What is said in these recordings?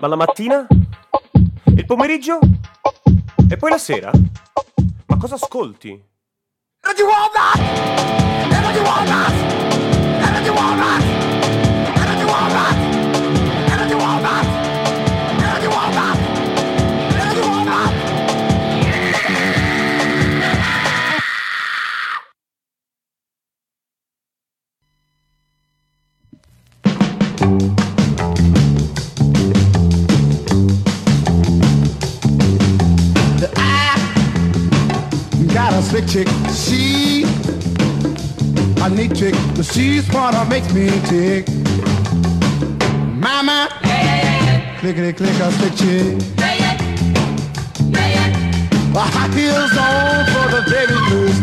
Ma la mattina? Il pomeriggio? E poi la sera? Ma cosa ascolti? Radio Walnut! Radio Walnut! Radio Walnut! Chick. She a neat chick, but she's what makes me tick. Mama, clickety click a slick chick. A high heels on for the baby blues.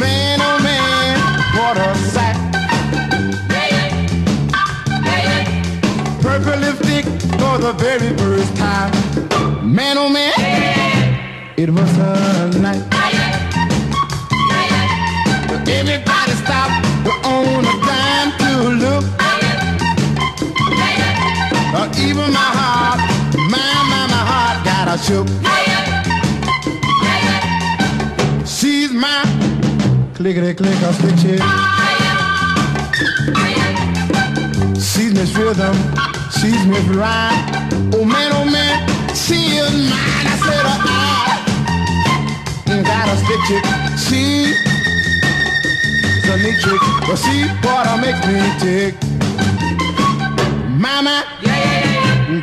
Man, oh man, what a sack. Purple lipstick for the very first time. Man, oh man, it was a night. Everybody stopped on a dime to look. Uh, even my heart, my, my, my heart got a shook. She's my clickety click a stick chick. She's Miss Rhythm, she's Miss Rhyme. She mine. I said, I got a stick chick. She's a neat chick, but she what makes me tick. Mama,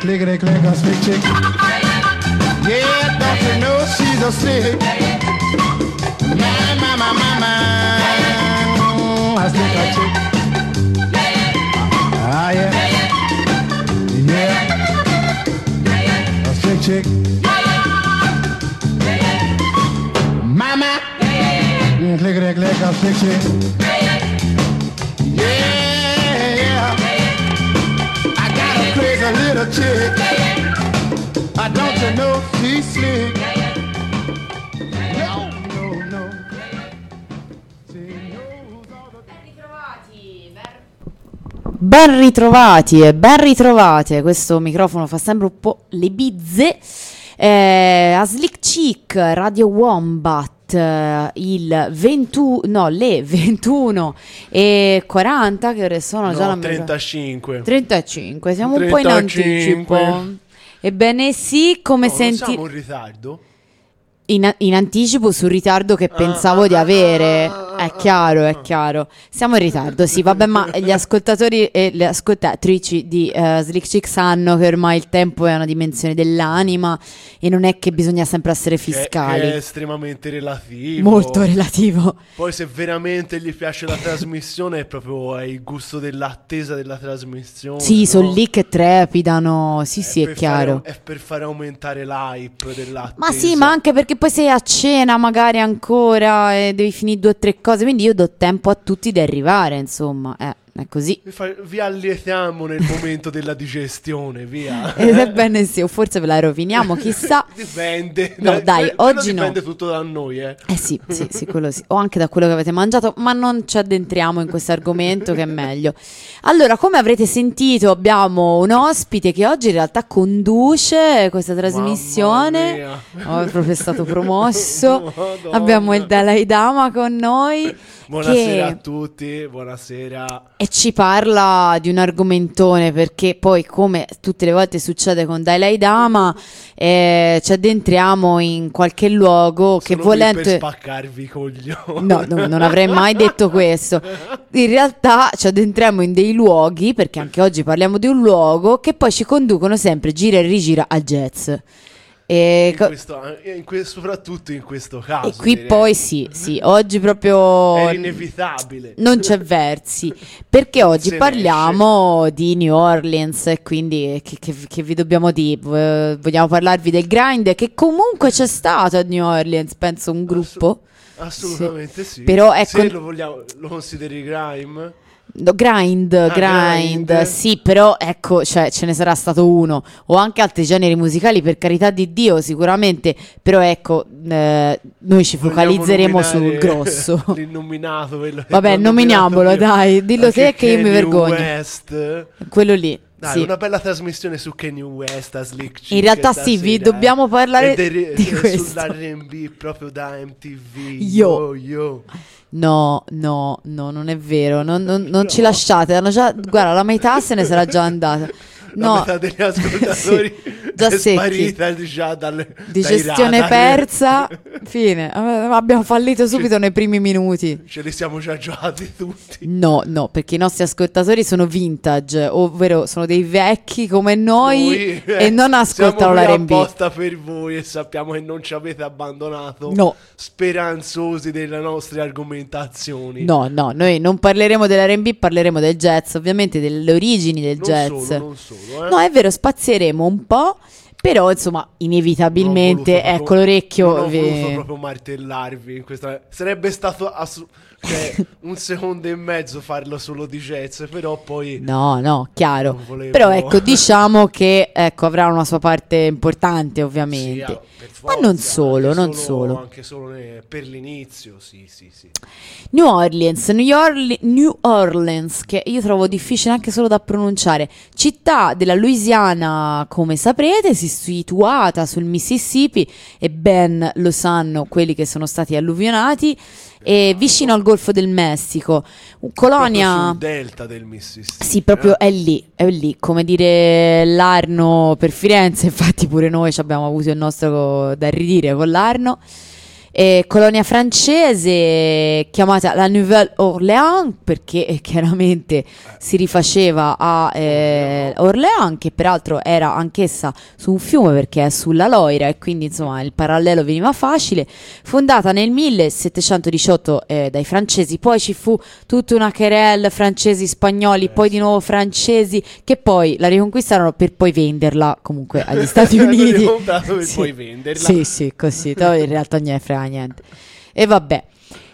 clickety click it, click it, a stick chick. Yeah, don't you know she's a stick? My, my, my, my, stick a chick. Ah, yeah. Yeah. A stick chick. Mm, clickety click, a stick chick. Yeah, yeah. I got a crazy little chick. I don't you know she's slick. No, no, no. Ben ritrovati e ben ritrovate. Questo microfono fa sempre un po' le bizze. Eh, a Slick Chick, Radio Wombat, eh, il 21, no, le 21 e 40, che ore sono? Già No, mi ricordo. 35. 35, siamo un po' in 35. anticipo. Ebbene sì, come No, senti... siamo in ritardo? In, in anticipo sul ritardo che pensavo di avere. È chiaro, è chiaro. Siamo in ritardo, sì, vabbè, ma gli ascoltatori e le ascoltatrici di eh, Slick Chick sanno che ormai il tempo è una dimensione dell'anima e non è che bisogna sempre essere fiscali. Che è estremamente relativo. Molto relativo. Poi se veramente gli piace la trasmissione è proprio è il gusto dell'attesa della trasmissione. Sì, no? sono lì che trepidano. Sì, sì, è chiaro. fare- è per fare aumentare l'hype dell'attesa. Ma sì, ma anche perché poi sei a cena magari ancora e devi finire due o tre cose, quindi io do tempo a tutti di arrivare, insomma, eh, è così. Vi, allietiamo nel momento della digestione, via. Ed ebbene sì, o forse ve la roviniamo, chissà. Dipende. No, Eh, dai, quello oggi no. Dipende tutto da noi, eh. Eh sì, sì, sì, quello sì. O anche da quello che avete mangiato, ma non ci addentriamo in questo argomento che è meglio. Allora, come avrete sentito, abbiamo un ospite che oggi in realtà conduce questa trasmissione. Oh, è proprio stato promosso. Madonna. abbiamo il Dalai Lama con noi. Buonasera che- a tutti, buonasera. E ci parla di un argomentone perché poi, come tutte le volte succede con Dalai Lama, eh, ci addentriamo in qualche luogo che Sono qui volente. per spaccarvi coglioni. No, no, non avrei mai detto questo. In realtà ci addentriamo in dei luoghi, perché anche oggi parliamo di un luogo, che poi ci conducono sempre gira e rigira al jazz. E, In questo, in que- soprattutto in questo caso. e qui direi. poi sì, sì, oggi proprio È inevitabile. non c'è versi, perché oggi parliamo di New Orleans e quindi che, che- che vi dobbiamo dire? Vogliamo parlarvi del grind che comunque c'è stato a New Orleans, penso un gruppo. Assolutamente sì. Però ecco- Se lo vogliamo, lo consideri grime? No, grind, Ah, grind, grind. sì, però ecco, cioè, ce ne sarà stato uno, o anche altri generi musicali, per carità di Dio, sicuramente, però ecco, eh, noi ci focalizzeremo sul grosso. L'innominato. quello Vabbè, nominiamolo, dai, dillo Anche te che io mi vergogno. West. Quello lì, Dai, sì. una bella trasmissione su Kanye West a Slick Chick In realtà sì, vi stasera, dobbiamo eh. parlare E dei- di e questo. Sull'R&B proprio da MTV. Yo. Yo, yo. No, no, no, non è vero, non, non- non ci lasciate, hanno già, guarda, la metà se ne sarà già andata. La No, metà degli ascoltatori Sì, già è secchi. sparita già dalle, di gestione persa, fine. Abbiamo fallito subito nei primi minuti. Ce li siamo già giocati tutti. No, no, perché i nostri ascoltatori sono vintage, ovvero sono dei vecchi come noi, eh, e non ascoltano qui l'R&B. apposta per voi e sappiamo che non ci avete abbandonato. No. Speranzosi delle nostre argomentazioni. No, no, noi non parleremo dell'R&B, parleremo del jazz, ovviamente delle origini del non jazz. solo, non solo. Eh. No, è vero, spazieremo un po', però insomma, inevitabilmente, ecco proprio- l'orecchio. Non ho voluto proprio martellarvi in questa... Sarebbe stato assu- cioè, un secondo e mezzo farlo solo di jazz, però poi... No, no, chiaro. Volevo- Però ecco, diciamo che ecco, avrà una sua parte importante, ovviamente. Sì, Ma non solo, non solo. Anche solo per l'inizio, sì, sì, sì. New Orleans, New, Orle- New Orleans, che io trovo difficile anche solo da pronunciare, città della Louisiana, come saprete, si situata sul Mississippi e ben lo sanno quelli che sono stati alluvionati, e vicino al Golfo del Messico, colonia... delta del Mississippi. Sì, proprio eh. è lì, è lì, come dire l'Arno per Firenze, infatti pure noi ci abbiamo avuto il nostro da ridire con l'Arno. E colonia francese chiamata la Nouvelle Orléans perché eh, chiaramente si rifaceva a eh, Orléans che peraltro era anch'essa su un fiume perché è sulla Loira e quindi insomma il parallelo veniva facile. Fondata nel 1718 eh, dai francesi poi ci fu tutta una querelle francesi spagnoli poi di nuovo francesi che poi la riconquistarono per poi venderla comunque agli Stati Uniti. ricomprato per poi venderla. sì sì così in realtà non ne frega niente e vabbè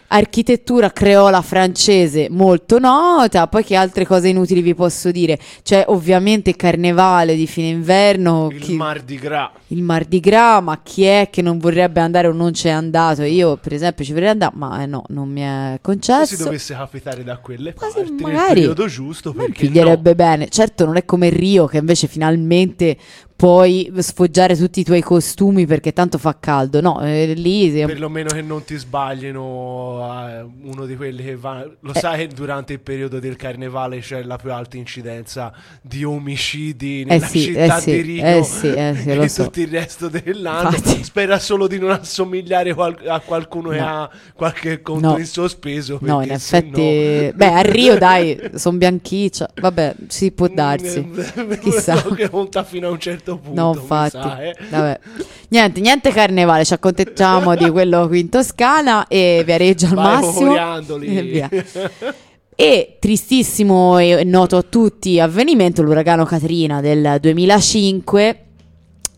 Architettura creola francese molto nota, poi che altre cose inutili vi posso dire? C'è ovviamente il carnevale di fine inverno, Il chi- Mardi Gras. il Mardi Gras, ma chi è che non vorrebbe andare o non c'è andato? Io, per esempio, ci vorrei andare, ma eh, no, non mi è Se si concesso. dovesse capitare da quelle Ma parti nel magari. periodo giusto, perché piglierebbe bene. Certo, non è come Rio che invece finalmente puoi sfoggiare tutti i tuoi costumi perché tanto fa caldo. No, eh, lì è- Perlomeno che non ti sbaglino a uno di quelli che va. Lo Eh. sai che durante il periodo del carnevale c'è la più alta incidenza di omicidi Eh nella sì, città eh sì, di Rio eh sì, eh sì, e so. tutto il resto dell'anno. Infatti. Spera solo di non assomigliare qual- a qualcuno che No. ha qualche conto No. in sospeso. No, in se effetti, no- beh, a Rio dai, sono bianchiccia. Vabbè, si può darsi. Chissà. che conta fino a un certo punto. No, infatti. sa, eh. Niente, niente carnevale, ci accontentiamo di quello qui in Toscana e Viareggio al Vai massimo. E via. E tristissimo e noto a tutti avvenimento, l'uragano Katrina del 2005.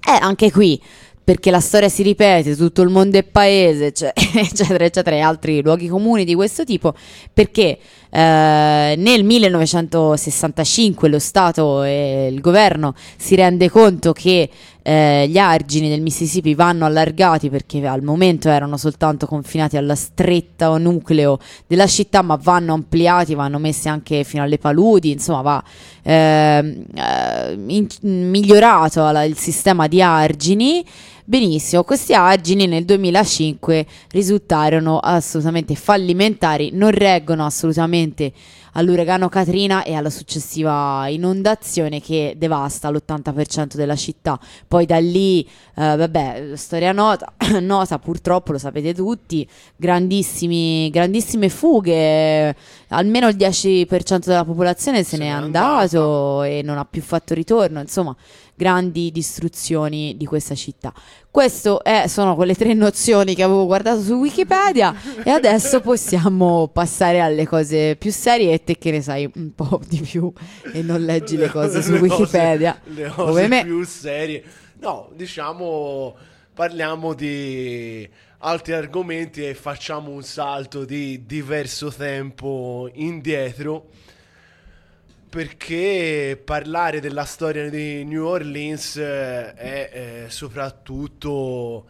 Eh, anche qui, perché la storia si ripete, tutto il mondo è paese, cioè, eccetera, eccetera, e altri luoghi comuni di questo tipo, perché eh, nel 1965 lo Stato e il governo si rende conto che eh, gli argini del Mississippi vanno allargati perché al momento erano soltanto confinati alla stretta o nucleo della città, ma vanno ampliati, vanno messi anche fino alle paludi, insomma va ehm, eh, in- migliorato la- il sistema di argini. Benissimo, questi argini nel 2005 risultarono assolutamente fallimentari, non reggono assolutamente all'uragano Katrina e alla successiva inondazione che devasta l'80% della città. Poi da lì, eh, vabbè, storia nota, nota purtroppo, lo sapete tutti, grandissimi, grandissime fughe, almeno il 10% della popolazione se, Se n'è n'è andato e non ha più fatto ritorno, insomma, grandi distruzioni di questa città. Queste sono quelle tre nozioni che avevo guardato su Wikipedia e adesso possiamo passare alle cose più serie e te che ne sai un po' di più e non leggi le cose su Le cose- Wikipedia. le come cose me. più serie. No, diciamo, parliamo di altri argomenti e facciamo un salto di diverso tempo indietro. Perché parlare della storia di New Orleans eh, è eh, soprattutto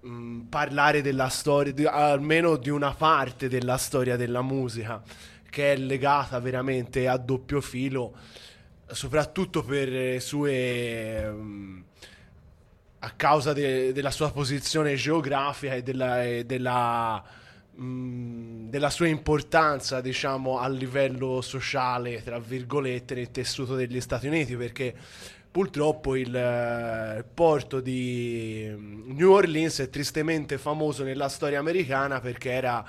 mh, parlare della storia, di- almeno di una parte della storia della musica, che è legata veramente a doppio filo, soprattutto per le sue... mh, a causa de- della sua posizione geografica e della, e della, mh, della sua importanza, diciamo, a livello sociale, tra virgolette, nel tessuto degli Stati Uniti, perché purtroppo il eh, porto di New Orleans è tristemente famoso nella storia americana perché era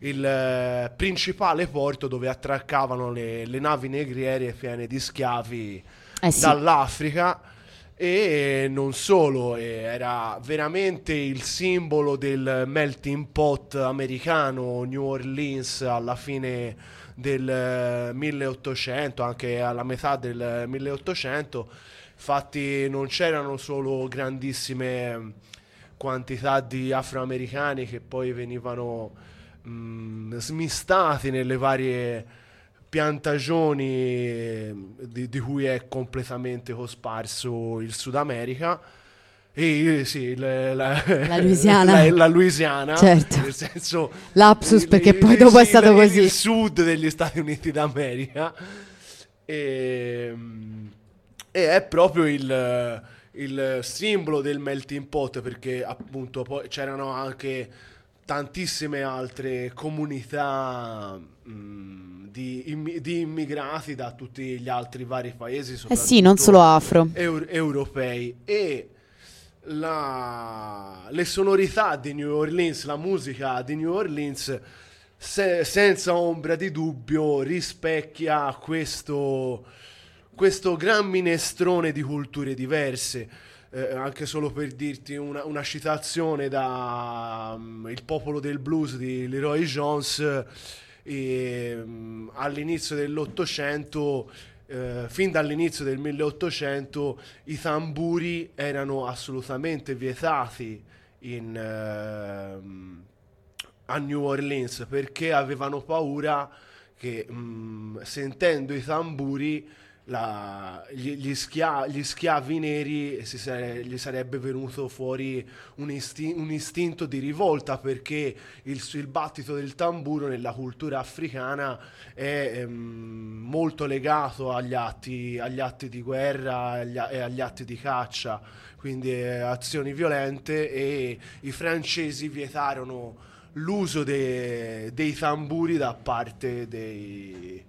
il eh, principale porto dove attraccavano le, le navi negriere piene di schiavi Eh sì. dall'Africa e non solo, eh, era veramente il simbolo del melting pot americano New Orleans alla fine del eh, 1800, anche alla metà del 1800. Infatti non c'erano solo grandissime mm, quantità di afroamericani che poi venivano mm, smistati nelle varie piantagioni eh, di, di cui è completamente cosparso il Sud America. E eh, sì, il- la, La Louisiana. la, la Louisiana, Certo. nel senso Lapsus, il- perché poi dopo è sì, stato il- così. Il sud degli Stati Uniti d'America. E, e è proprio il, il simbolo del melting pot perché appunto poi c'erano anche tantissime altre comunità mh, di, immi- di immigrati da tutti gli altri vari paesi. Eh sì, non solo afro. eu- europei e la- le sonorità di New Orleans, la musica di New Orleans, se- senza ombra di dubbio rispecchia questo, questo gran minestrone di culture diverse. Eh, anche solo per dirti una, una citazione da mm, Il popolo del blues di Leroy Jones, e, mm, all'inizio dell'Ottocento, eh, fin dall'inizio del 1800, i tamburi erano assolutamente vietati in, ehm, a New Orleans perché avevano paura che mm, sentendo i tamburi la- gli, gli schia- gli schiavi neri sare- gli sarebbe venuto fuori un, isti- un istinto di rivolta perché il, il battito del tamburo nella cultura africana è ehm, molto legato agli atti, agli atti di guerra agli e agli atti di caccia, quindi eh, azioni violente e i francesi vietarono l'uso de- dei tamburi da parte dei,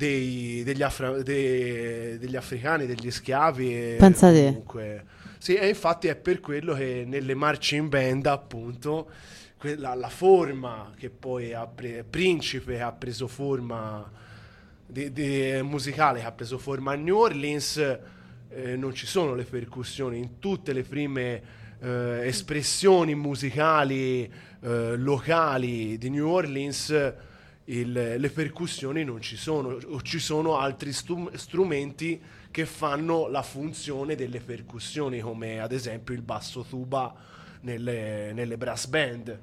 dei- degli, afra- de- degli africani, degli schiavi. Pensate. comunque- Sì, e infatti è per quello che nelle marching band, appunto, quella, la forma che poi ha pre- Principe ha preso forma di- di- musicale, che ha preso forma a New Orleans, eh, non ci sono le percussioni. In tutte le prime eh, espressioni musicali eh, locali di New Orleans il- le percussioni non ci sono, o ci sono altri stu- strumenti che fanno la funzione delle percussioni, come ad esempio il basso tuba nelle, nelle brass band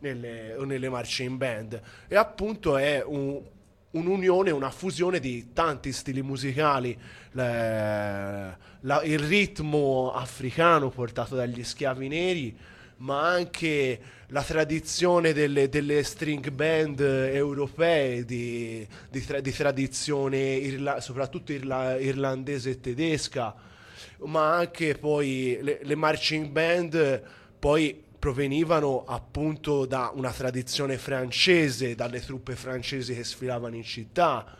nelle- o nelle marching band. E appunto è un- un'unione, una fusione di tanti stili musicali, le- la- il ritmo africano portato dagli schiavi neri, ma anche la tradizione delle, delle string band europee di, di tra- di tradizione irla- soprattutto irla- irlandese e tedesca, ma anche poi le, le marching band poi provenivano appunto da una tradizione francese, dalle truppe francesi che sfilavano in città.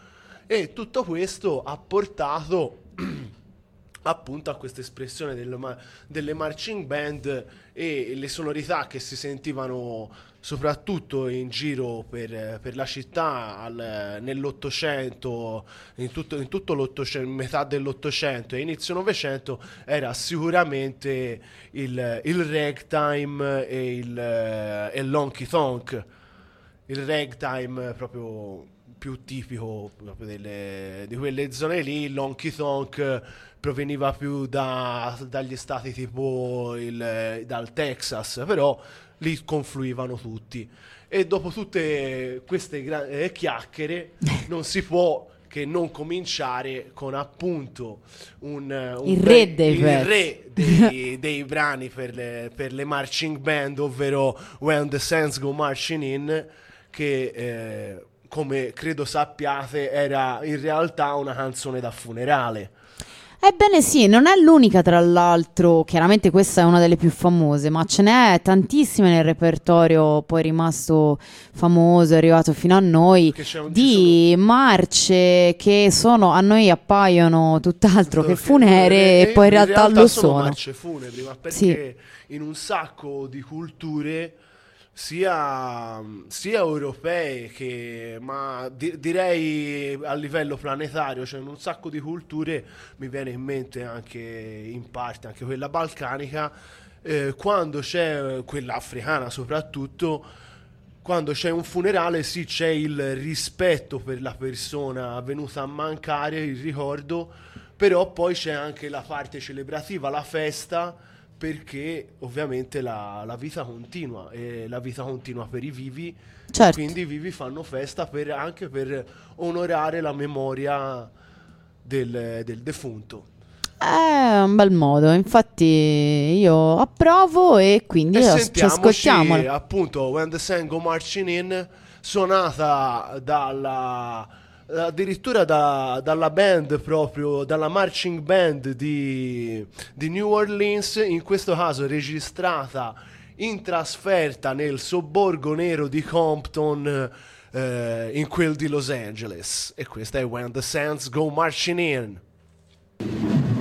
E tutto questo ha portato appunto a questa espressione del ma- delle marching band e le sonorità che si sentivano soprattutto in giro per, per la città al- nell'Ottocento, in tutto, in tutto l'Ottocento, metà dell'Ottocento e inizio Novecento era sicuramente il, il ragtime e il, e l'honky tonk. Il ragtime proprio più tipico delle- di quelle zone lì, l'honky tonk proveniva più da- dagli stati tipo il- dal Texas, però lì confluivano tutti. E dopo tutte queste gra- eh, chiacchiere non si può che non cominciare con appunto un, un Il re dei il re dei, dei brani per le, per le marching band, ovvero When the Sands Go Marching In, che eh, come credo sappiate era in realtà una canzone da funerale. Ebbene sì, non è l'unica tra l'altro, chiaramente questa è una delle più famose, ma ce n'è tantissime nel repertorio poi rimasto famoso, è arrivato fino a noi, di marce che sono, a noi appaiono tutt'altro che funere e poi in realtà lo sono sono. marce funebri, ma perché Sì. in un sacco di culture sia, sia europee che ma di- direi a livello planetario, cioè in un sacco di culture mi viene in mente anche in parte anche quella balcanica, eh, quando c'è quella africana soprattutto quando c'è un funerale sì c'è il rispetto per la persona venuta a mancare, il ricordo, però poi c'è anche la parte celebrativa, la festa, perché ovviamente la, la vita continua e la vita continua per i vivi, Certo. quindi i vivi fanno festa per- anche per onorare la memoria del, del defunto. È un bel modo, infatti io approvo e quindi E ci ascoltiamo. appunto When the Sun Go Marching In suonata dalla addirittura da- dalla band proprio dalla marching band di, di New Orleans in questo caso registrata in trasferta nel sobborgo nero di Compton eh, in quel di Los Angeles. E questa è When the Sands Go Marching In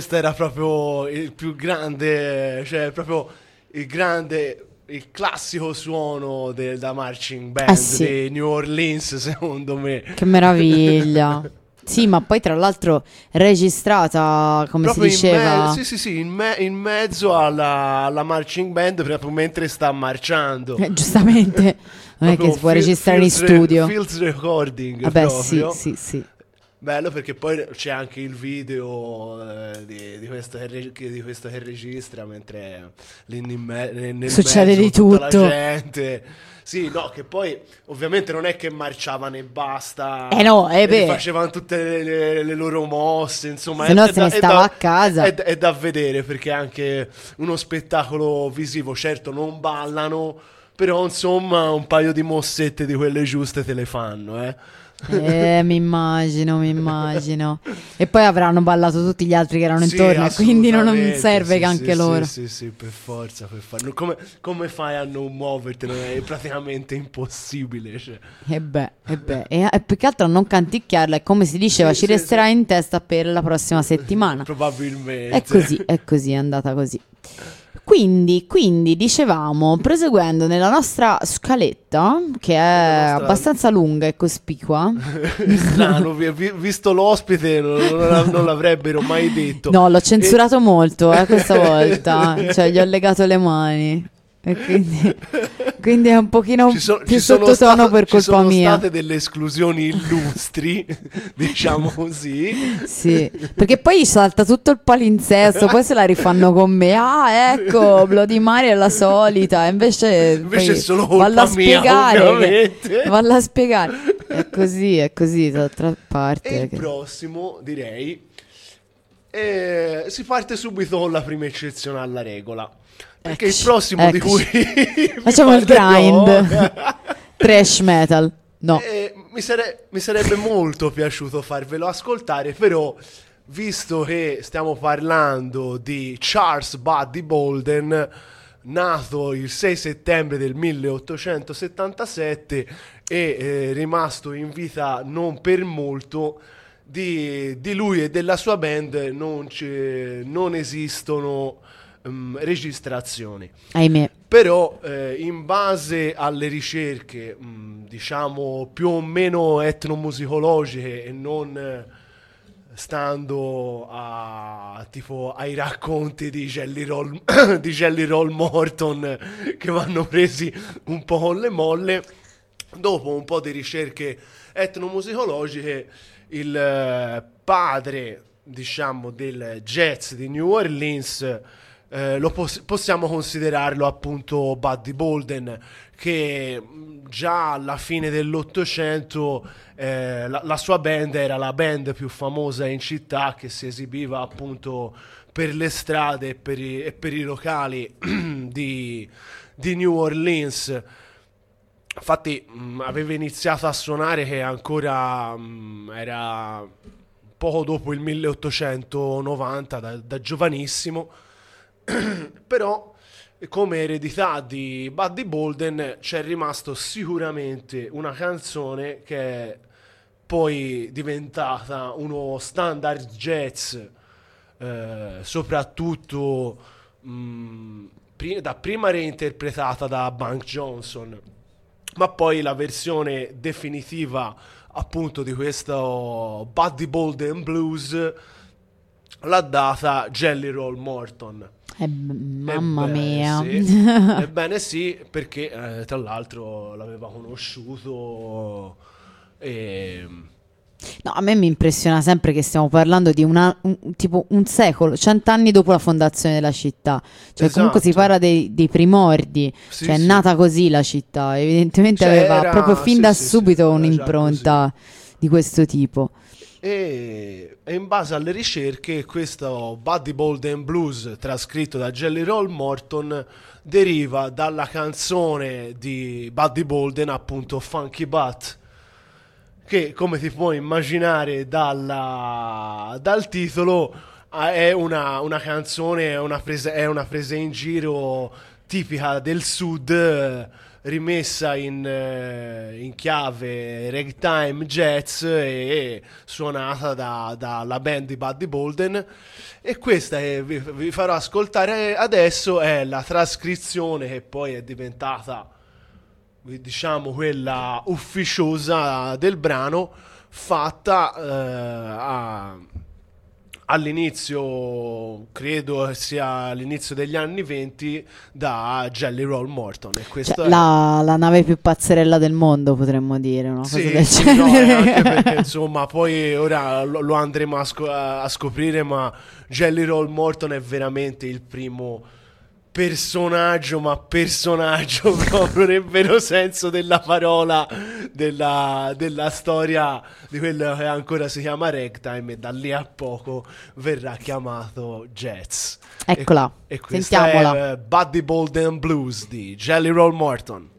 questo era proprio il più grande, cioè proprio il grande, il classico suono della marching band Eh sì. di New Orleans, secondo me. Che meraviglia. Sì, ma poi tra l'altro registrata, come proprio si diceva. In, me- sì, sì, sì, in, me- in mezzo alla, alla marching band, proprio mentre sta marciando. Eh, giustamente, non è che si può fil- registrare in studio. fields recording. Vabbè, sì, proprio. sì, sì. Bello perché poi c'è anche il video eh, di, di questo che, di questo che registra mentre lì me- nel Succede mezzo di tutto. La gente. Sì, no, che poi ovviamente non è che marciavano e basta. Eh no, eh e beh. Facevano tutte le, le- le loro mosse, insomma. Se no è- se è da- ne è stava da- a casa. È, è da vedere perché è anche uno spettacolo visivo. Certo, non ballano, però insomma un paio di mossette di quelle giuste te le fanno, eh. Eh, mi immagino, mi immagino. E poi avranno ballato tutti gli altri che erano Sì, intorno, quindi non, serve sì, che anche sì, loro. Sì, sì, sì, per forza, per forza. Come, come fai a non muovertene? È praticamente impossibile. Cioè. E beh, e beh. E, e più che altro a non canticchiarla, e come si diceva, ci resterà in testa per la prossima settimana. Probabilmente. È così, è così, è andata così. Quindi, quindi, dicevamo, proseguendo nella nostra scaletta, che è nostra- abbastanza lunga e cospicua. Strano, vi- vi- visto l'ospite non, l'avrebbero mai detto. No, l'ho censurato molto eh, questa volta, cioè gli ho legato le mani. E quindi, quindi è un pochino Ci sono- più ci sono sottotono sta- per ci colpa sono mia. state delle esclusioni illustri, diciamo così. Sì, perché poi salta tutto il palinsesto, poi se la rifanno con me. Ah, ecco, Bloody Mary è la solita. Invece, Invece poi è solo valla a spiegare. che- valla a spiegare. È così, è così, d'altra parte. E il che- prossimo, direi, eh, si parte subito con la prima eccezione alla regola. Perché il Eccoci, prossimo di cui Facciamo il grind. Trash metal. No. Eh, mi, sare- mi sarebbe molto piaciuto farvelo ascoltare, però visto che stiamo parlando di Charles Buddy Bolden, nato il 6 settembre del 1877 e eh, rimasto in vita non per molto, di, di lui e della sua band non, non esistono mm, registrazioni. Ahimè. Però eh, in base alle ricerche, mh, diciamo più o meno etnomusicologiche e non eh, stando a, tipo, ai racconti di Jelly, Roll, di Jelly Roll Morton che vanno presi un po' con le molle, dopo un po' di ricerche etnomusicologiche, il eh, padre, diciamo, del jazz di New Orleans eh, pos- possiamo considerarlo appunto Buddy Bolden che mh, già alla fine dell'Ottocento eh, la, la sua band era la band più famosa in città che si esibiva appunto per le strade e per i, e per i locali di, di New Orleans. Infatti mh, aveva iniziato a suonare che ancora mh, era poco dopo il 1890 da, da giovanissimo però come eredità di Buddy Bolden c'è rimasto sicuramente una canzone che è poi diventata uno standard jazz eh, soprattutto mh, pri- da prima reinterpretata da Bank Johnson. Ma poi la versione definitiva appunto di questo Buddy Bolden Blues l'ha data Jelly Roll Morton Eh, mamma Ebbene mia. sì. Ebbene sì, perché eh, tra l'altro l'aveva conosciuto e... No, a me mi impressiona sempre che stiamo parlando di una, un- tipo un secolo, cent'anni dopo la fondazione della città. Cioè, comunque si Esatto. parla dei, dei primordi. Sì, cioè, è sì. nata così la città. Evidentemente Cioè, aveva proprio fin da subito un'impronta di questo tipo. E, e in base alle ricerche questo Buddy Bolden Blues trascritto da Jelly Roll Morton deriva dalla canzone di Buddy Bolden appunto Funky Butt che come ti puoi immaginare dalla- dal titolo ah, è una, una canzone, è una, presa, è una presa in giro tipica del sud rimessa in, eh, in chiave ragtime jazz e suonata da- dalla band di Buddy Bolden. E questa che vi, vi farò ascoltare adesso è la trascrizione che poi è diventata diciamo quella ufficiosa del brano fatta eh, a- all'inizio credo sia all'inizio degli anni 20 da Jelly Roll Morton e Cioè, è- la, la nave più pazzerella del mondo, potremmo dire, una cosa sì, del sì, no, genere. anche perché insomma poi ora lo, lo andremo a, scop- a scoprire ma Jelly Roll Morton è veramente il primo personaggio ma personaggio proprio nel vero senso della parola della, della storia di quello che ancora si chiama ragtime e da lì a poco verrà chiamato jazz Eccola, e, e sentiamola. è eh, Buddy Bolden Blues di Jelly Roll Morton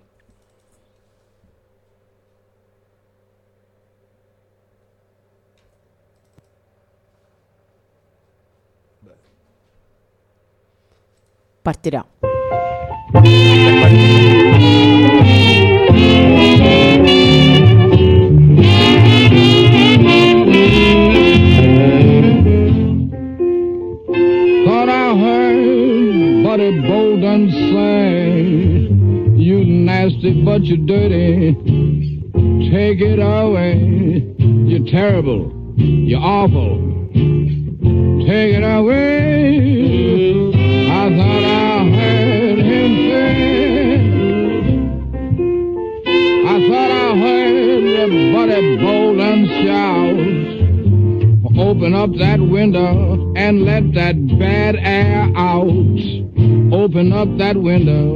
nasty but you dirty, take it away. You're terrible, you're awful, that window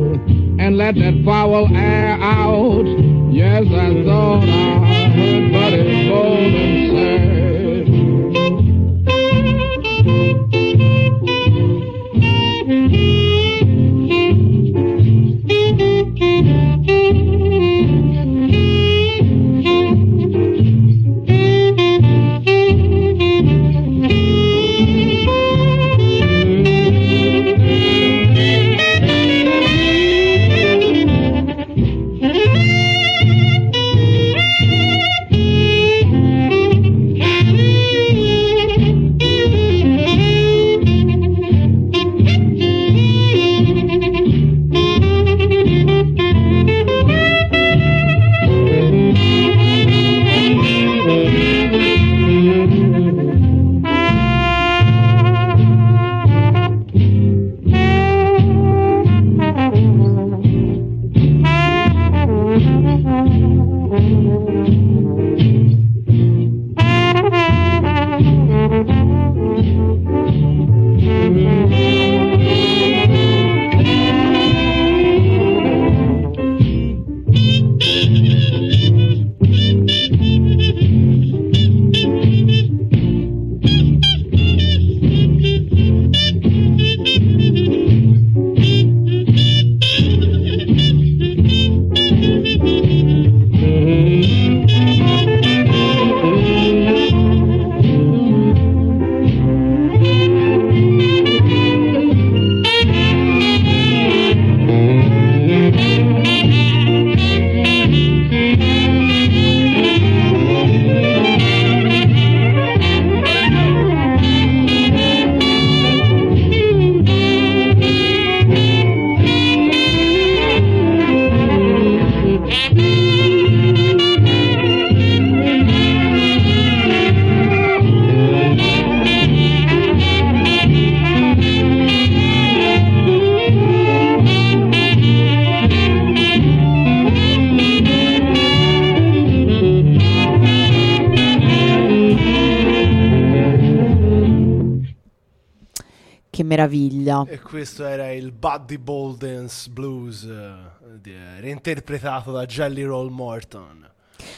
Buddy Bolden's Blues, eh, di- reinterpretato da Jelly Roll Morton.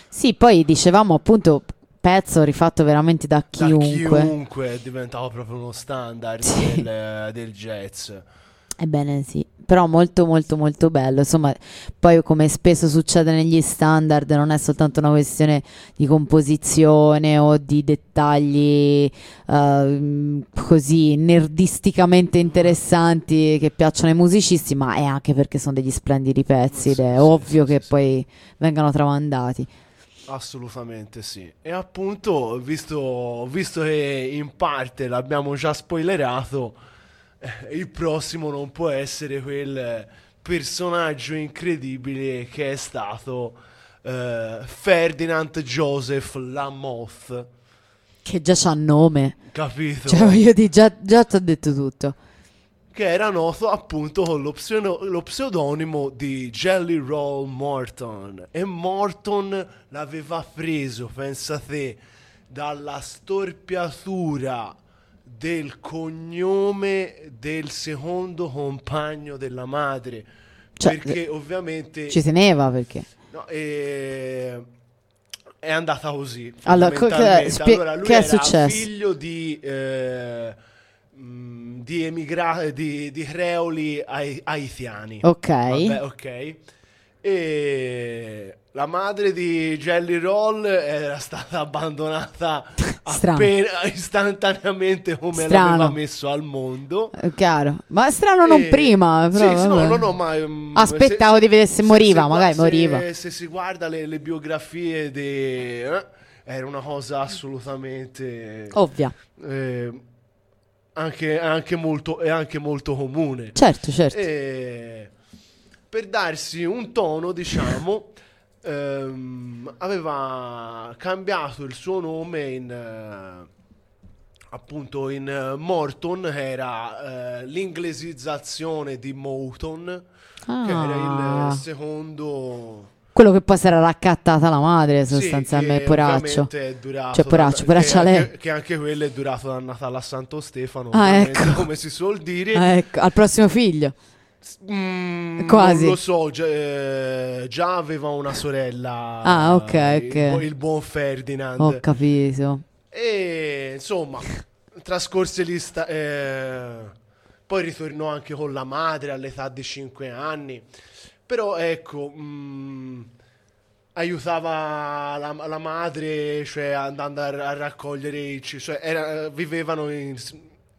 Sì, poi dicevamo appunto pezzo rifatto veramente da Da chiunque. chiunque è diventato proprio uno standard Sì. del, del jazz. Ebbene sì, però molto molto molto bello. Insomma, poi come spesso succede negli standard, non è soltanto una questione di composizione o di dettagli ehm, così nerdisticamente interessanti che piacciono ai musicisti, ma è anche perché sono degli splendidi pezzi ed è ovvio che poi vengano tramandati. Assolutamente sì. E appunto, visto, visto che in parte l'abbiamo già spoilerato, il prossimo non può essere quel personaggio incredibile che è stato eh, Ferdinand Joseph Lamoth. Che già c'ha nome. Capito? Cioè, voglio dire, già, già ti ho detto tutto. che era noto appunto con lo, pseudo- lo pseudonimo di Jelly Roll Morton e Morton l'aveva preso, pensa te, dalla storpiatura del cognome del secondo compagno della madre Cioè, perché ovviamente Ci teneva perché. no, eh, è andata così Allora, che- spie- Allora, lui che è era successo? figlio di eh, mh, di emigrati di, di creoli hai- haitiani Ok. Vabbè, ok. E la madre di Jelly Roll era stata abbandonata appena istantaneamente come Strano. l'aveva messo al mondo. È chiaro. Ma strano non E- prima, però. Sì, sì, no, no, no, ma mm, Aspettavo se- di vedere se moriva, gua- magari se- moriva. Se si guarda le, le biografie di eh, era una cosa assolutamente Ovvia. eh, anche, anche molto, è anche molto comune. Certo, certo. E per darsi un tono, diciamo, ehm, aveva cambiato il suo nome in eh, appunto in eh, Morton, era eh, l'inglesizzazione di Moton, che era Ah. il secondo Quello che poi si era raccattata la madre, sì, sostanzialmente, che poraccio. durato Cioè, poraccio, da- poraccia che anche, che anche quello è durato da Natale a Santo Stefano, Ah, ecco. come si suol dire. Ah, ecco, al prossimo figlio. Mm, Quasi. Non lo so, già, eh, già aveva una sorella. Ah, ok, ok. Il, bu- il buon Ferdinand. Ho capito. E insomma, trascorse lì. sta- eh, poi ritornò anche con la madre all'età di 5 anni. Però ecco, mm, aiutava la, la madre, cioè andando a, a raccogliere cioè era- vivevano in,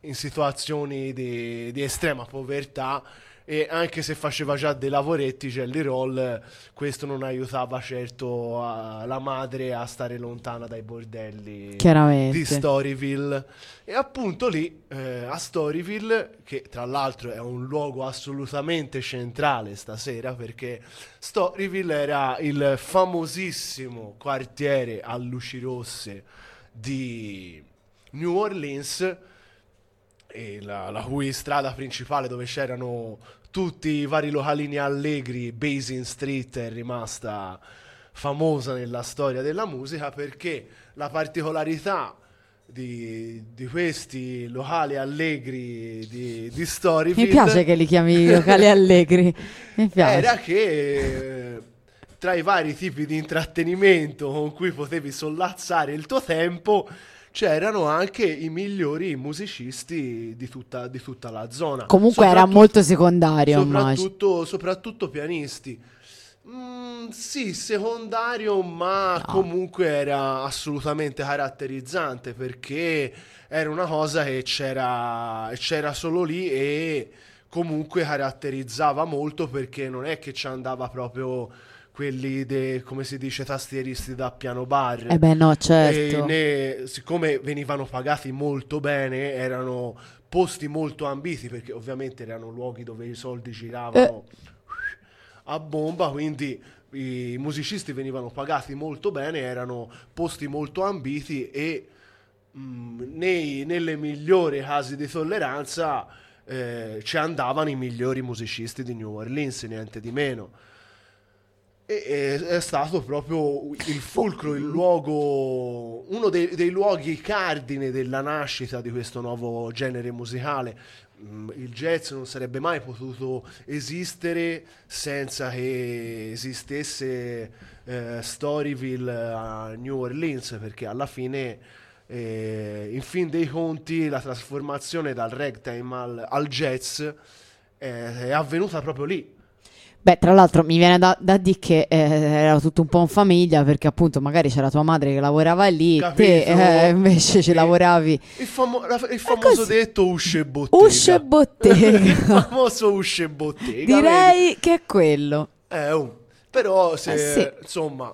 in situazioni di, di estrema povertà e anche se faceva già dei lavoretti, Jelly Roll, questo non aiutava certo a- la madre a stare lontana dai bordelli di Storyville. E appunto lì, eh, a Storyville, che tra l'altro è un luogo assolutamente centrale stasera, perché Storyville era il famosissimo quartiere a luci rosse di New Orleans, e la, la cui strada principale dove c'erano tutti i vari localini allegri, Basin Street è rimasta famosa nella storia della musica perché la particolarità di, di questi locali allegri di, di Storyville Mi piace che li chiami locali allegri. Mi piace. era che tra i vari tipi di intrattenimento con cui potevi sollazzare il tuo tempo c'erano anche i migliori musicisti di tutta, di tutta la zona. Comunque era molto secondario, soprattutto, soprattutto pianisti. Mm, sì, secondario, ma comunque era assolutamente caratterizzante perché era una cosa che c'era, c'era solo lì e comunque caratterizzava molto perché non è che ci andava proprio quelli dei, come si dice, tastieristi da piano bar. Eh beh, no, certo. Ne- siccome venivano pagati molto bene, erano posti molto ambiti perché ovviamente erano luoghi dove i soldi giravano a bomba, quindi i musicisti venivano pagati molto bene, erano posti molto ambiti e mh, nei- nelle migliori casi di tolleranza eh, ci andavano i migliori musicisti di New Orleans, niente di meno. E, è stato proprio il fulcro, il luogo, uno dei, dei luoghi cardine della nascita di questo nuovo genere musicale. Mm, Il jazz non sarebbe mai potuto esistere senza che esistesse eh, Storyville a New Orleans, perché alla fine, eh, in fin dei conti, la trasformazione dal ragtime al, al jazz eh, è avvenuta proprio lì. Beh, tra l'altro mi viene da, da dire che eh, era tutto un po' in famiglia perché appunto magari c'era tua madre che lavorava lì, te Capito? eh, invece ci lavoravi. Il, famo- la- il famoso così. detto usce e bottega. Usce e bottega. il famoso usce e bottega. Direi che è quello. vedi? Eh, oh. Però se, Eh, sì. insomma,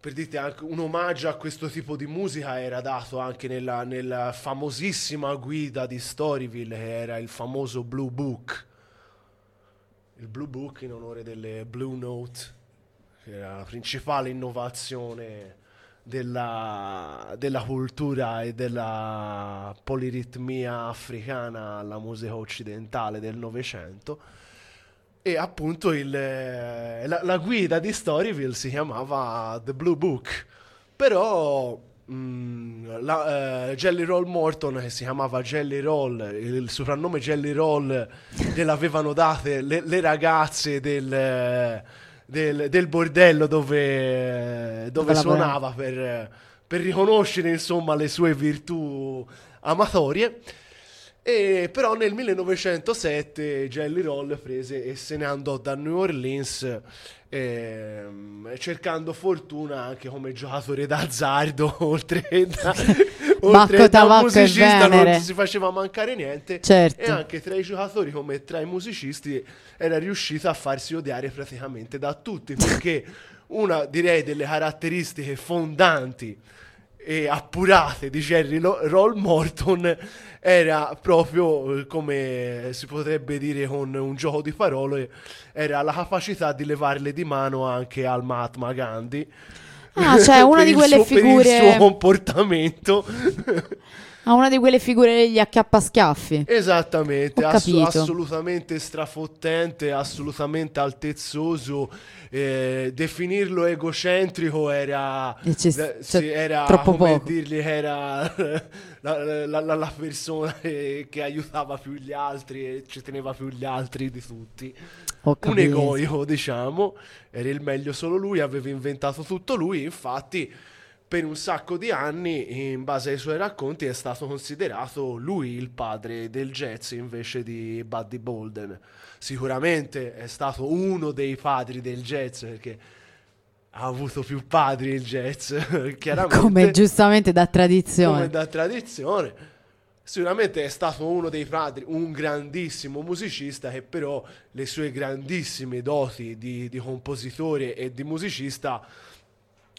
per dirti anche un omaggio a questo tipo di musica era dato anche nella, nella famosissima guida di Storyville che era il famoso Blue Book. Il Blue Book in onore delle Blue Note, che era la principale innovazione della, della cultura e della poliritmia africana alla musica occidentale del Novecento. E appunto il, eh, la, la guida di Storyville si chiamava The Blue Book. Però mm, la, eh, Jelly Roll Morton, che si chiamava Jelly Roll, il soprannome Jelly Roll gliel'avevano date le, le ragazze del, eh, del, del bordello dove, dove Dove lavorava. suonava per, per riconoscere insomma le sue virtù amatorie. E però nel 1907 Jelly Roll prese e se ne andò da New Orleans ehm, cercando fortuna anche come giocatore d'azzardo oltre da, oltre da musicista non si faceva mancare niente Certo. e anche tra i giocatori come tra i musicisti era riuscito a farsi odiare praticamente da tutti perché una direi delle caratteristiche fondanti e appurate di Jerry Roll Morton era proprio eh, come si potrebbe dire con un gioco di parole era la capacità di levarle di mano anche al Mahatma Gandhi. Ah, cioè, una di quelle suo- per il figure- suo comportamento Ha una di quelle figure degli acchiappaschiaffi. Esattamente, Ho ass- assolutamente strafottente, assolutamente altezzoso. eh, definirlo egocentrico era, cioè, sì, era troppo come poco. dirgli che era la, la- la- la persona che, che aiutava più gli altri e ci teneva più gli altri di tutti. Un egoico, diciamo, era il meglio solo lui, aveva inventato tutto lui, infatti per un sacco di anni, in base ai suoi racconti, è stato considerato lui il padre del jazz invece di Buddy Bolden. Sicuramente è stato uno dei padri del jazz perché ha avuto più padri il jazz, chiaramente. Come giustamente da tradizione. Come da tradizione. Sicuramente è stato uno dei padri, un grandissimo musicista che però le sue grandissime doti di, di compositore e di musicista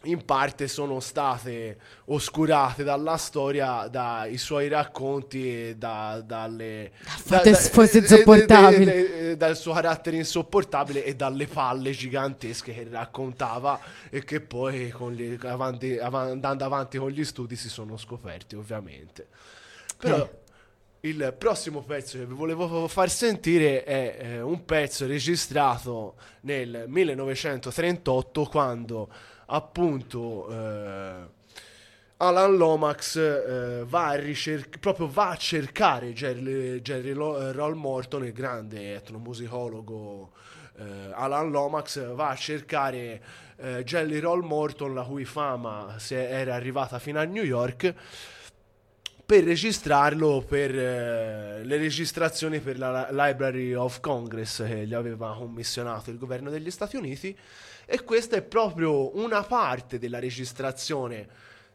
in parte sono state oscurate dalla storia, dai suoi racconti e da, dalle... fatto che fosse insopportabile. eh, eh, eh, dal suo carattere insopportabile e dalle palle gigantesche che raccontava e che poi gli- avanti- avan- andando avanti con gli studi si sono scoperti ovviamente. Però Eh. il prossimo pezzo che vi volevo far sentire è eh, un pezzo registrato nel 1938 quando appunto eh, Alan Lomax eh, va a ricerc- proprio va a cercare Jerry, Jerry Lo- eh, Roll Morton, il grande etnomusicologo eh, Alan Lomax, va a cercare eh, Jelly Roll Morton, la cui fama era arrivata fino a New York, per registrarlo per eh, le registrazioni per la Library of Congress che gli aveva commissionato il governo degli Stati Uniti e questa è proprio una parte della registrazione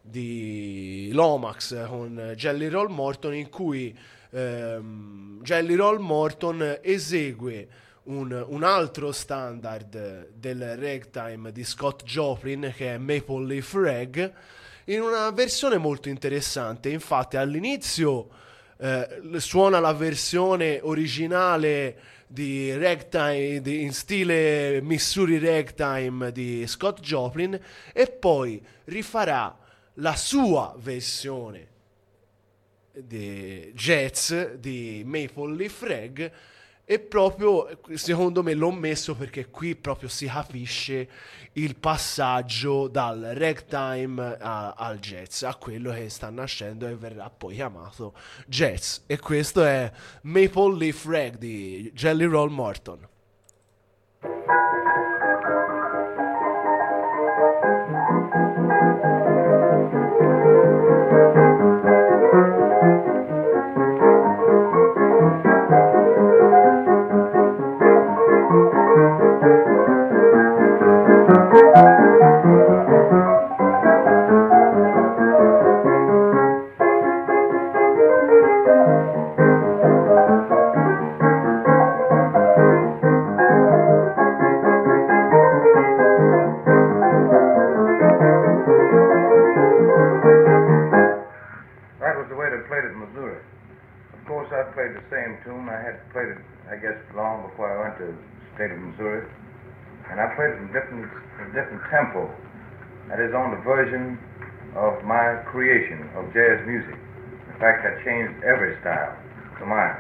di Lomax con Jelly Roll Morton in cui ehm, Jelly Roll Morton esegue un, un altro standard del ragtime di Scott Joplin che è Maple Leaf Rag in una versione molto interessante. Infatti all'inizio eh, suona la versione originale di ragtime di- in stile Missouri ragtime di Scott Joplin e poi rifarà la sua versione di jazz di Maple Leaf Rag e proprio secondo me l'ho messo perché qui proprio si capisce il passaggio dal ragtime a- al jazz a quello che sta nascendo e verrà poi chiamato jazz. E questo è Maple Leaf Rag di Jelly Roll Morton I had played it, I guess, long before I went to the state of Missouri, and I played it in different, in different tempo. That is on the version of my creation of jazz music. In fact, I changed every style to mine.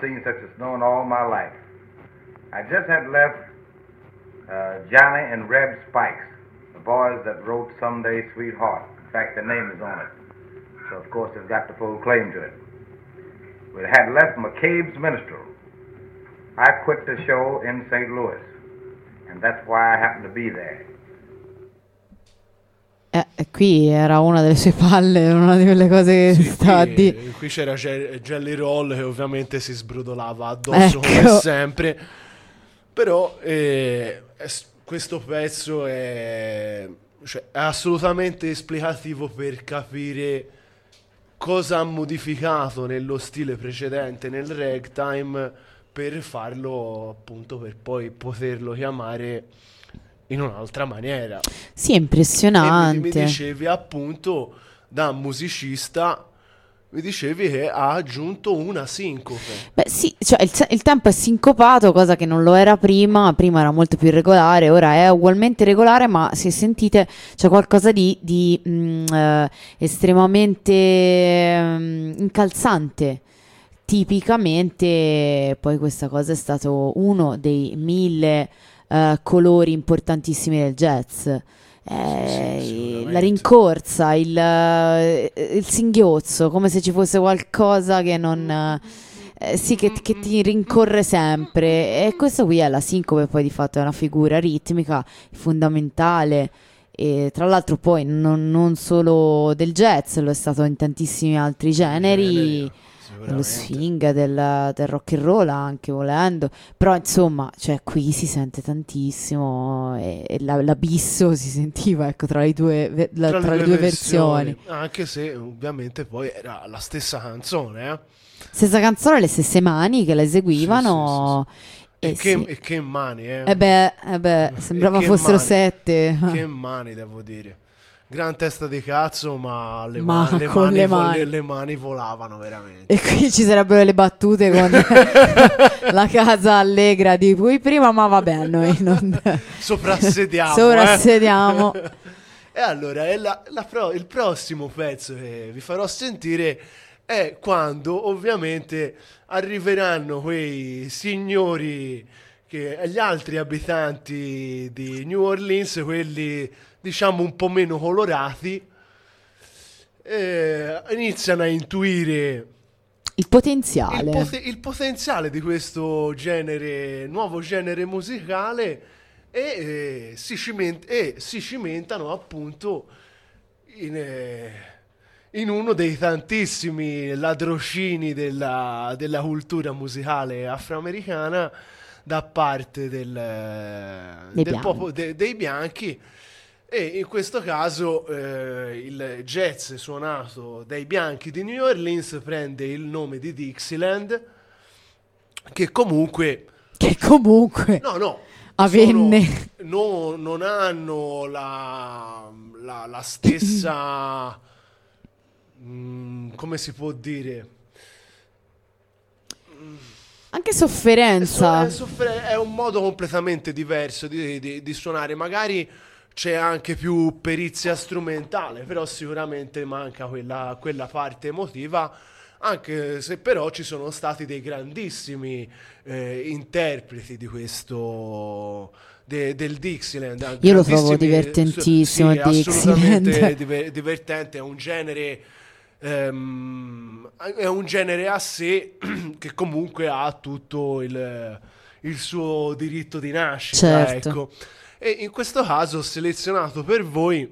Seen such a snow in all my life. I just had left uh, Johnny and Reb Spikes, the boys that wrote Someday Sweetheart. In fact, their name is on it. So, of course, they've got the full claim to it. We had left McCabe's Minstrel. I quit the show in St. Louis, and that's why I happened to be there. Eh, qui era una delle sue palle, una di quelle cose che Sì, sta a qui, dire. qui c'era Jelly Roll che ovviamente si sbrodolava addosso come Ecco. sempre. Però eh, questo pezzo è, cioè, è assolutamente esplicativo per capire cosa ha modificato nello stile precedente, nel ragtime, per farlo appunto per poi poterlo chiamare in un'altra maniera. Sì, è E mi, impressionante. mi dicevi appunto da musicista, mi dicevi che ha aggiunto una sincope. Beh, sì, cioè il, il tempo è sincopato, cosa che non lo era prima. Prima era molto più regolare, ora è ugualmente regolare, ma se sentite c'è qualcosa di, di, mm, eh, estremamente mm, incalzante. Tipicamente, poi questa cosa è stato uno dei mille eh, colori importantissimi del jazz. Eh, sì, assolutamente. la rincorsa, il, eh, il singhiozzo, come se ci fosse qualcosa che non... eh, eh, sì, che, che ti rincorre sempre. E questo qui è la sincope, poi di fatto è una figura ritmica fondamentale. E tra l'altro poi non, non solo del jazz, lo è stato in tantissimi altri generi, dello Sicuramente. swing, del, del rock and roll anche volendo. Però insomma, cioè, qui si sente tantissimo e, e la- l'abisso si sentiva ecco, tra, i due, la- tra le due versioni. Anche se ovviamente poi era la stessa canzone. eh. Stessa canzone, le stesse mani che la eseguivano. E, Eh che, sì. e che mani, eh. Eh beh, eh beh, sembrava fossero mani. sette. Che mani, devo dire. Gran testa di cazzo, ma le, Ma ma- le mani, le vo- mani. le- le mani volavano veramente. E qui ci sarebbero le battute con la casa allegra di cui prima, ma vabbè, noi non... Soprassediamo. Sovrassediamo. eh. E allora, la- la pro- il prossimo pezzo che vi farò sentire è quando ovviamente arriveranno quei signori, che, gli altri abitanti di New Orleans, quelli diciamo un po' meno colorati, eh, iniziano a intuire Il potenziale. il, pote- il potenziale di questo genere, nuovo genere musicale e, eh, si, ciment- e si cimentano appunto in, eh, in uno dei tantissimi ladrocini della, della cultura musicale afroamericana da parte del, Dei del bianchi. popolo- de- dei bianchi e in questo caso eh, il jazz suonato dai bianchi di New Orleans prende il nome di Dixieland, che comunque, Che comunque no, no, avvenne. sono- no- non hanno la, la- la stessa, mm, come si può dire, Anche sofferenza. È, soffre- è un modo completamente diverso di, di- di suonare. Magari c'è anche più perizia strumentale, però sicuramente manca quella, quella parte emotiva. Anche se però ci sono stati dei grandissimi eh, interpreti di questo de- del Dixieland. Io lo trovo divertentissimo, sì, assolutamente diver- divertente, è un genere ehm, è un genere a sé che comunque ha tutto il, il suo diritto di nascita. Certo. Ecco. E in questo caso ho selezionato per voi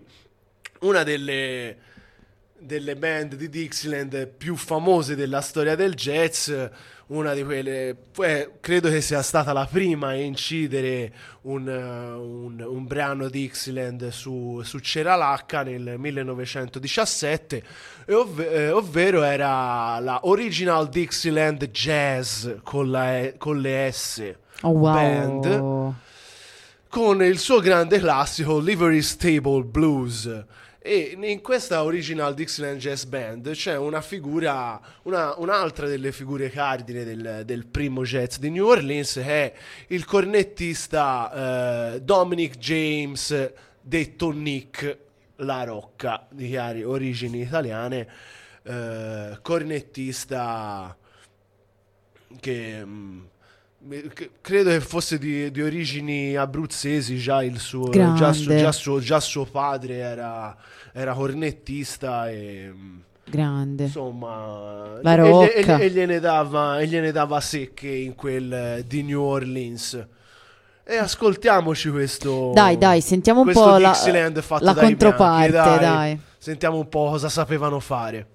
una delle, delle band di Dixieland più famose della storia del jazz, una di quelle, eh, credo che sia stata la prima a incidere un, eh, un- un brano Dixieland su, su Ceralacca nel 1917, e ov- eh, ovvero era la Original Dixieland Jazz con, la con le S Oh, wow. band con il suo grande classico Livery Stable Blues. E in questa original Dixieland Jazz Band c'è una figura, una- un'altra delle figure cardine del, del primo jazz di New Orleans, che è il cornettista eh, Dominic James, detto Nick La Rocca, di chiari origini italiane, eh, cornettista che mm, che credo che fosse di, di origini abruzzesi già il suo già, già suo, già suo padre era, era cornettista e Grande. insomma La e- e- e, e gliene dava, e gliene dava secche in quel eh, di New Orleans. E ascoltiamoci questo Dai, dai, sentiamo un po' la, la dai controparte, bianchi, dai. sentiamo un po' cosa sapevano fare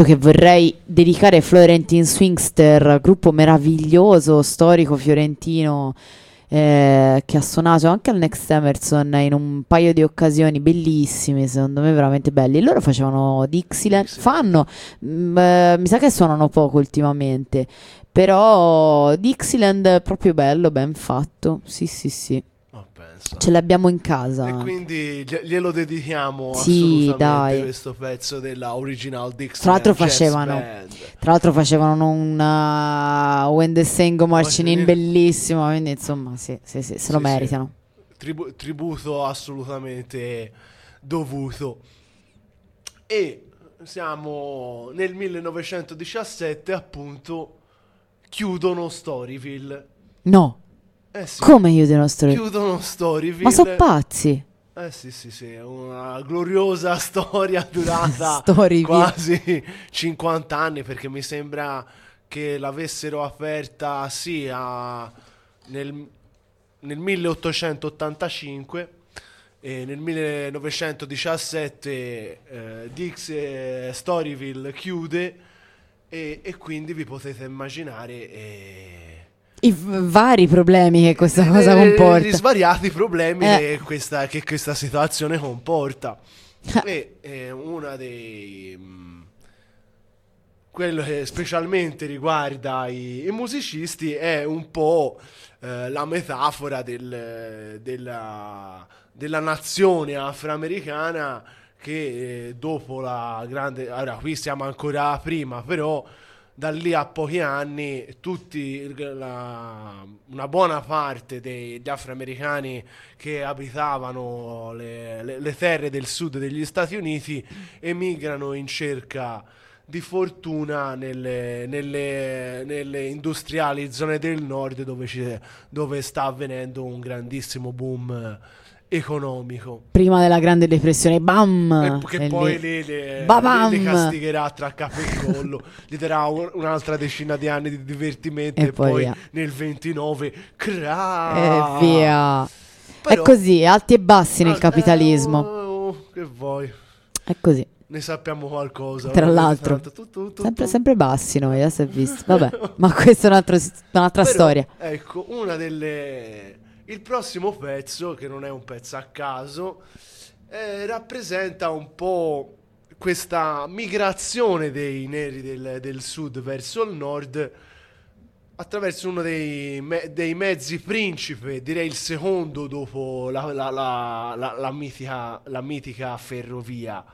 Pezzo che vorrei dedicare Florentine Swingster, gruppo meraviglioso, storico fiorentino, eh, che ha suonato anche al Next Emerson in un paio di occasioni bellissime, secondo me veramente belli. Loro facevano Dixieland, fanno, mm, eh, mi sa che suonano poco ultimamente, però Dixieland è proprio bello, ben fatto, sì sì sì. Ce l'abbiamo in casa. E quindi glie- glielo dedichiamo Sì, assolutamente dai. questo pezzo della original Dixieland Tra l'altro facevano-. Tra l'altro facevano una When the Sun Go Marching In Marching In. bellissimo, quindi insomma sì, sì, sì, se lo meritano. Tribu- tributo assolutamente dovuto. E siamo nel 1917, appunto, chiudono Storyville. No, Eh sì, come devo storia? chiudono Storyville. Ma sono pazzi. Eh sì, sì, sì, è una gloriosa storia durata quasi 50 anni perché mi sembra che l'avessero aperta sì a- nel, nel 1885 e nel 1917 eh, Dix eh, Storyville chiude e, e quindi vi potete immaginare eh, I vari problemi che questa cosa eh, comporta. Gli svariati problemi Eh. che, questa, che questa situazione comporta. e eh, una dei. mh, quello che specialmente riguarda i, i musicisti è un po' eh, la metafora del- della, della nazione afroamericana che eh, dopo la grande... Allora, qui siamo ancora prima, però da lì a pochi anni tutti la- una buona parte degli afroamericani che abitavano le, le- le terre del sud degli Stati Uniti emigrano in cerca di fortuna nelle, nelle- nelle industriali zone del nord dove, ci- dove sta avvenendo un grandissimo boom economico. Prima della Grande Depressione, bam! E che poi lì- li- Babam! li castigherà tra capo e collo, gli darà un- un'altra decina di anni di divertimento E e, poi poi, nel 29 cra E via. Però- È così, alti e bassi nel Ah, capitalismo. eh, oh, che vuoi? È così. Ne sappiamo qualcosa. Tra l'altro. tanto, tu, tu, tu, Sempre, sempre bassi noi, eh, si è visto. Vabbè, ma questa è un altro- un'altra Però, storia. Ecco, una delle... Il prossimo pezzo, che non è un pezzo a caso, eh, rappresenta un po' questa migrazione dei neri del, del sud verso il nord attraverso uno dei, me- dei mezzi principe, direi il secondo dopo la, la- la- mitica, la mitica ferrovia.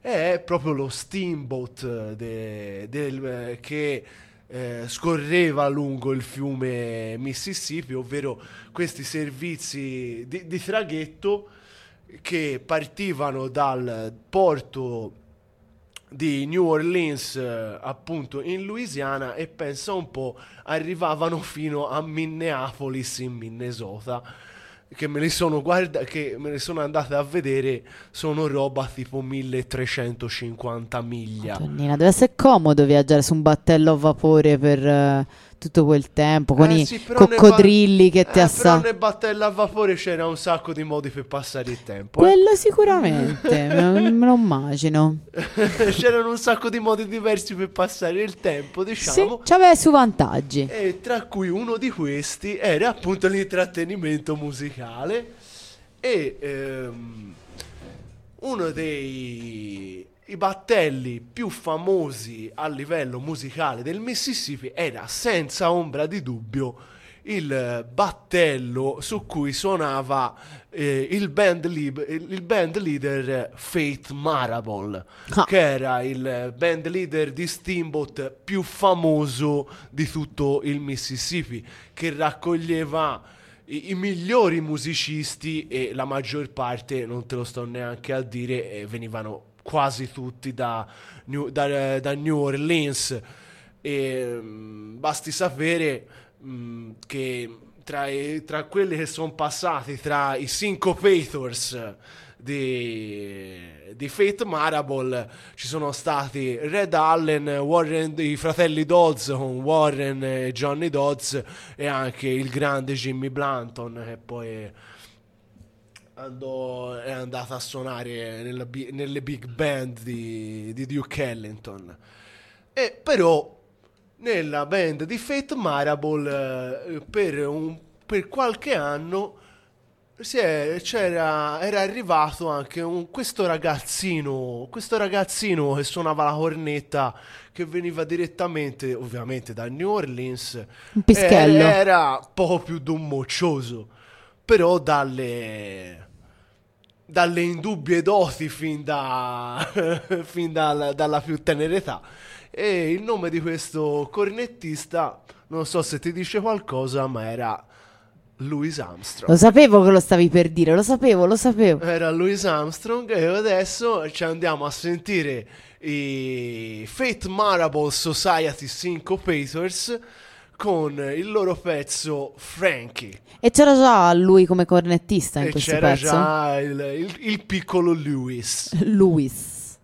È proprio lo steamboat de- del- eh, che eh, scorreva lungo il fiume Mississippi, ovvero questi servizi di, di traghetto che partivano dal porto di New Orleans, eh, appunto in Louisiana, e pensa un po', arrivavano fino a Minneapolis in Minnesota. Che me li sono guarda- che me ne sono andate a vedere, sono roba tipo 1350 miglia. Tonnina, deve essere comodo viaggiare su un battello a vapore per eh, tutto quel tempo, con Eh i sì, coccodrilli ba- che ti eh, assaltano. Però nel battello a vapore c'era un sacco di modi per passare il tempo. eh. Quello sicuramente, me me lo immagino. C'erano un sacco di modi diversi per passare il tempo, Sì, diciamo. c'aveva i suoi vantaggi. E tra cui uno di questi era appunto l'intrattenimento musicale e ehm, uno dei i battelli più famosi a livello musicale del Mississippi era senza ombra di dubbio il eh, battello su cui suonava eh, il, band lib- il band leader Faith Marable, Ah. che era il band leader di Steamboat più famoso di tutto il Mississippi, che raccoglieva i, i migliori musicisti e la maggior parte, non te lo sto neanche a dire, eh, venivano quasi tutti da New, da- da New Orleans. E, mm, basti sapere mm, che tra, i- tra quelli che sono passati tra i Syncopators di, di Fate Marable ci sono stati Red Allen, Warren, i fratelli Dodds con Warren e Johnny Dodds e anche il grande Jimmy Blanton che poi andò- è andato a suonare nella nelle big band di, di Duke Ellington. E però nella band di Fate Marable eh, per, un- per qualche anno si è- c'era, era arrivato anche un- questo ragazzino, questo ragazzino che suonava la cornetta che veniva direttamente, ovviamente, da New Orleans. Un pischello. Era, era poco più di un moccioso, però dalle dalle indubbie doti fin, da, fin dal- dalla più tenera età. E il nome di questo cornettista, non so se ti dice qualcosa, ma era Louis Armstrong. Lo sapevo che lo stavi per dire, lo sapevo, lo sapevo. Era Louis Armstrong e adesso ci andiamo a sentire i Fate Marable Society Syncopators con il loro pezzo Frankie. E c'era già lui come cornettista in e questo c'era pezzo? già il, il- il piccolo Lewis. Luis.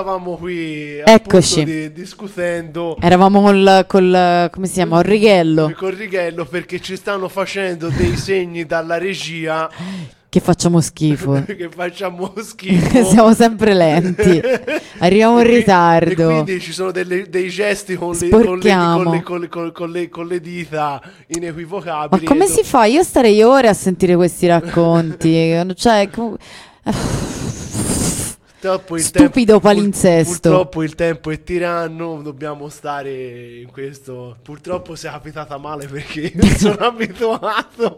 Stavamo qui Eccoci. di- discutendo Eravamo col, col come si chiama? Righello. con Righello perché ci stanno facendo dei segni dalla regia Che facciamo schifo. che facciamo schifo. Siamo sempre lenti. Arriviamo in ritardo. Quindi ci sono delle- dei gesti con le, con, le, con, le, con, le, con le- dita Ma inequivocabili. come E si fa? Io starei ore a sentire questi racconti. Cioè, com- Purtroppo Stupido tempo- palinsesto. Purtroppo il tempo è tiranno, dobbiamo stare in questo. Purtroppo si è capitata male perché io sono abituato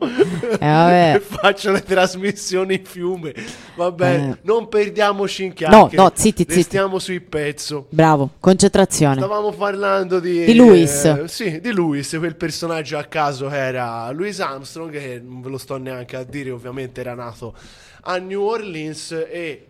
Eh, faccio le trasmissioni in fiume. Vabbè, Eh. non perdiamoci in chiacchiere. No, no, zitti, zitti. Restiamo sul pezzo. Bravo, concentrazione. Stavamo parlando di, Di Louis. eh, sì, di Louis, quel personaggio a caso era Louis Armstrong, che non ve lo sto neanche a dire, ovviamente era nato a New Orleans e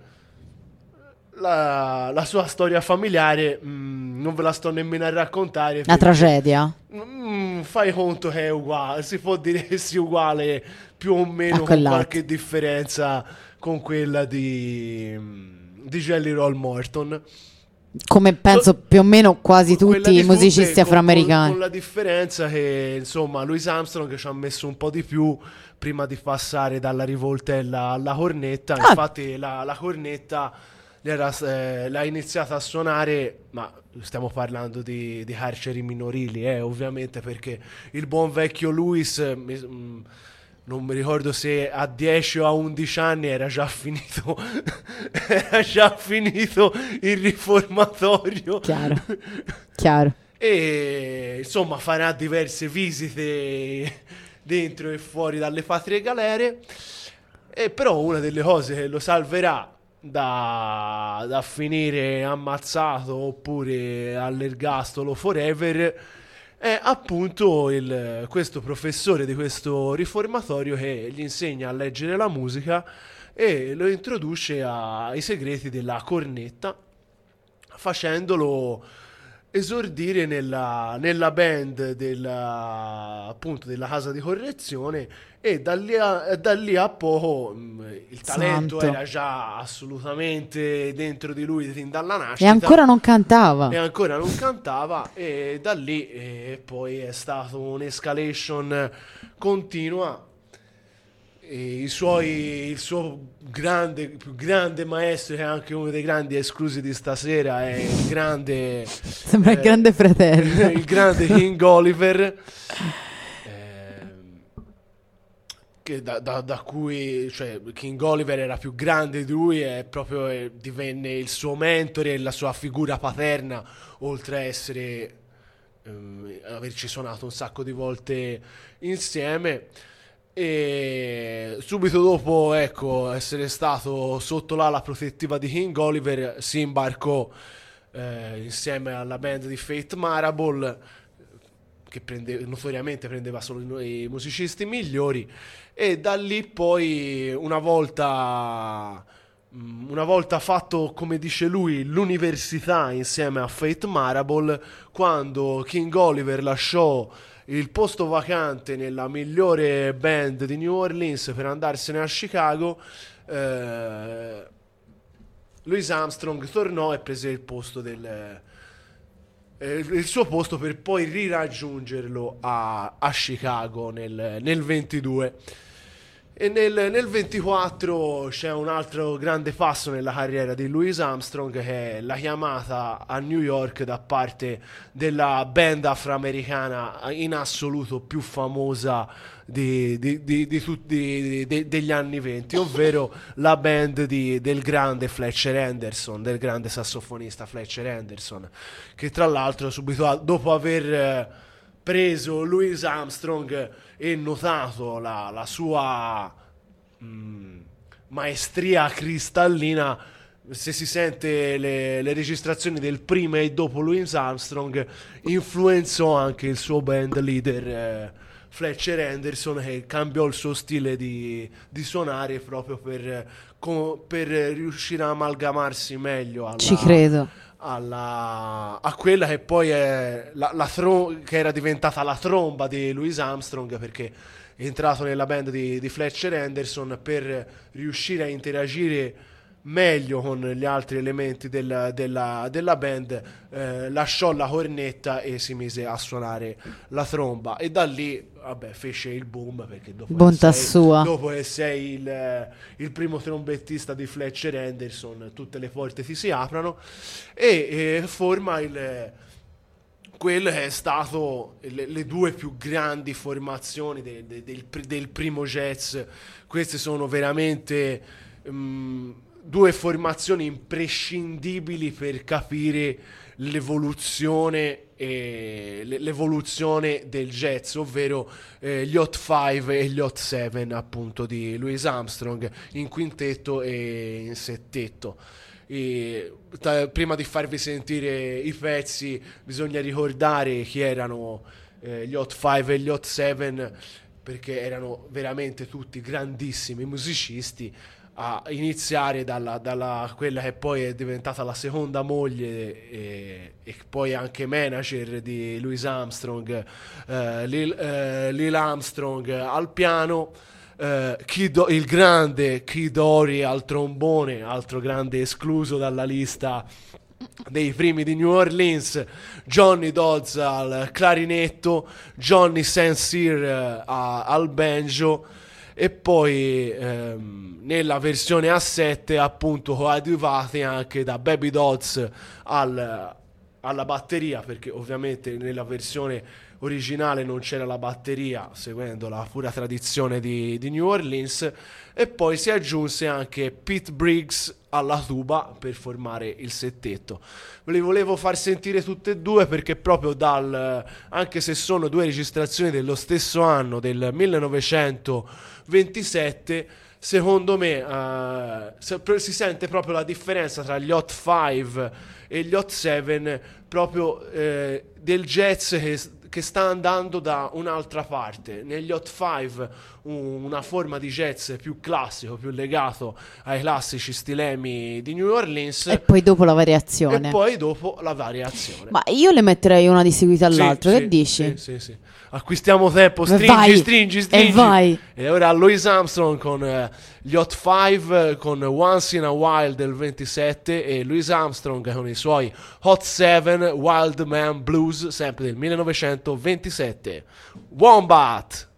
la, la sua storia familiare mm, non ve la sto nemmeno a raccontare. Una perché- tragedia. Mm, fai conto che è uguale, si può dire che sia uguale più o meno con qualche differenza con quella di, di Jelly Roll Morton. Come penso più o meno quasi tutti i musicisti con- afroamericani. Con, con la differenza che, insomma, Louis Armstrong ci ha messo un po' di più prima di passare dalla rivoltella alla cornetta. Ah. Infatti, la, la cornetta l'era, eh, l'ha iniziata a suonare, ma stiamo parlando di, di carceri minorili, eh, ovviamente, perché il buon vecchio Louis. eh, mi- mm, non mi ricordo se a 10 o a 11 anni era già finito era già finito il riformatorio Chiaro. Chiaro. e insomma farà diverse visite dentro e fuori dalle patrie galere e però una delle cose che lo salverà da, da finire ammazzato oppure all'ergastolo forever. È appunto il- questo professore di questo riformatorio che gli insegna a leggere la musica e lo introduce ai segreti della cornetta facendolo esordire nella, nella band della, appunto, della casa di correzione e da lì a, da lì a poco mh, il talento Santo. era già assolutamente dentro di lui fin dalla E nascita ancora non cantava. e ancora non cantava e da lì eh, poi è stato un'escalation continua e suoi, il suo grande, più grande maestro che è anche uno dei grandi esclusi di stasera è il grande Sembra il eh, grande fratello. il grande King Oliver ehm, da, da- da cui cioè, King Oliver era più grande di lui e proprio eh, divenne il suo mentore e la sua figura paterna oltre a essere ehm, averci suonato un sacco di volte insieme e subito dopo ecco essere stato sotto l'ala protettiva di King Oliver si imbarcò eh, insieme alla band di Fate Marable che prende- notoriamente prendeva solo i musicisti migliori. E da lì poi una volta mm, una volta fatto come dice lui l'università insieme a Fate Marable quando King Oliver lasciò il posto vacante nella migliore band di New Orleans per andarsene a Chicago eh, Louis Armstrong tornò e prese il posto del eh, il suo posto per poi riraggiungerlo a, a Chicago nel, nel 22 e nel, nel 24 c'è un altro grande passo nella carriera di Louis Armstrong che è la chiamata a New York da parte della band afroamericana in assoluto più famosa di, di- di- di tutti degli anni 20, ovvero la band di- del grande Fletcher Henderson, del grande sassofonista Fletcher Henderson, che tra l'altro subito a- dopo aver eh, preso Louis Armstrong e notato la, la sua mm, maestria cristallina se si sente le, le registrazioni del prima e dopo Louis Armstrong influenzò anche il suo band leader eh, Fletcher Henderson che cambiò il suo stile di, di suonare proprio per, co- per riuscire a amalgamarsi meglio alla, Ci credo. Alla- a quella che poi è la, la tro- che era diventata la tromba di Louis Armstrong perché è entrato nella band di, di Fletcher Henderson per riuscire a interagire meglio con gli altri elementi del- della, della band eh, lasciò la cornetta e si mise a suonare la tromba e da lì vabbè fece il boom perché dopo che Bontà sei- sua. dopo che sei il, il primo trombettista di Fletcher Henderson tutte le porte ti si aprono e, e forma il quello che è stato le, le due più grandi formazioni de- de- del, del primo jazz queste sono veramente mm, due formazioni imprescindibili per capire l'evoluzione e l- l'evoluzione del jazz ovvero eh, gli Hot 5 e gli Hot 7 appunto di Louis Armstrong in quintetto e in settetto. E ta- prima di farvi sentire i pezzi bisogna ricordare chi erano eh, gli Hot 5 e gli Hot 7 perché erano veramente tutti grandissimi musicisti a iniziare dalla, dalla- quella che poi è diventata la seconda moglie e, e poi anche manager di Louis Armstrong, eh, Lil, eh, Lil Armstrong al piano, eh, Kid- il grande Kid Ory al trombone, altro grande escluso dalla lista dei primi di New Orleans, Johnny Dodds al clarinetto, Johnny St. Cyr eh, al banjo e poi ehm, nella versione a 7 appunto coadiuvati anche da Baby Dodds al- alla batteria perché ovviamente nella versione originale non c'era la batteria seguendo la pura tradizione di, di New Orleans. E poi si aggiunse anche Pete Briggs alla tuba per formare il settetto. Ve li volevo far sentire tutte e due perché proprio dal anche se sono due registrazioni dello stesso anno del 1927 secondo me pro- si sente proprio la differenza tra gli Hot 5 e gli Hot 7 proprio eh, del jazz che, che sta andando da un'altra parte. Negli Hot 5 un- una forma di jazz più classico, più legato ai classici stilemi di New Orleans E poi dopo la variazione. e poi dopo la variazione. Ma io le metterei una di seguito Sì, all'altro, sì, che dici? Sì, sì, sì. Acquistiamo tempo, stringi, vai, stringi, e stringi. vai. E ora Louis Armstrong con eh, gli Hot 5 con Once in a While del 27 e Louis Armstrong con i suoi Hot 7 Wild Man Blues sempre del 1927. Wombat!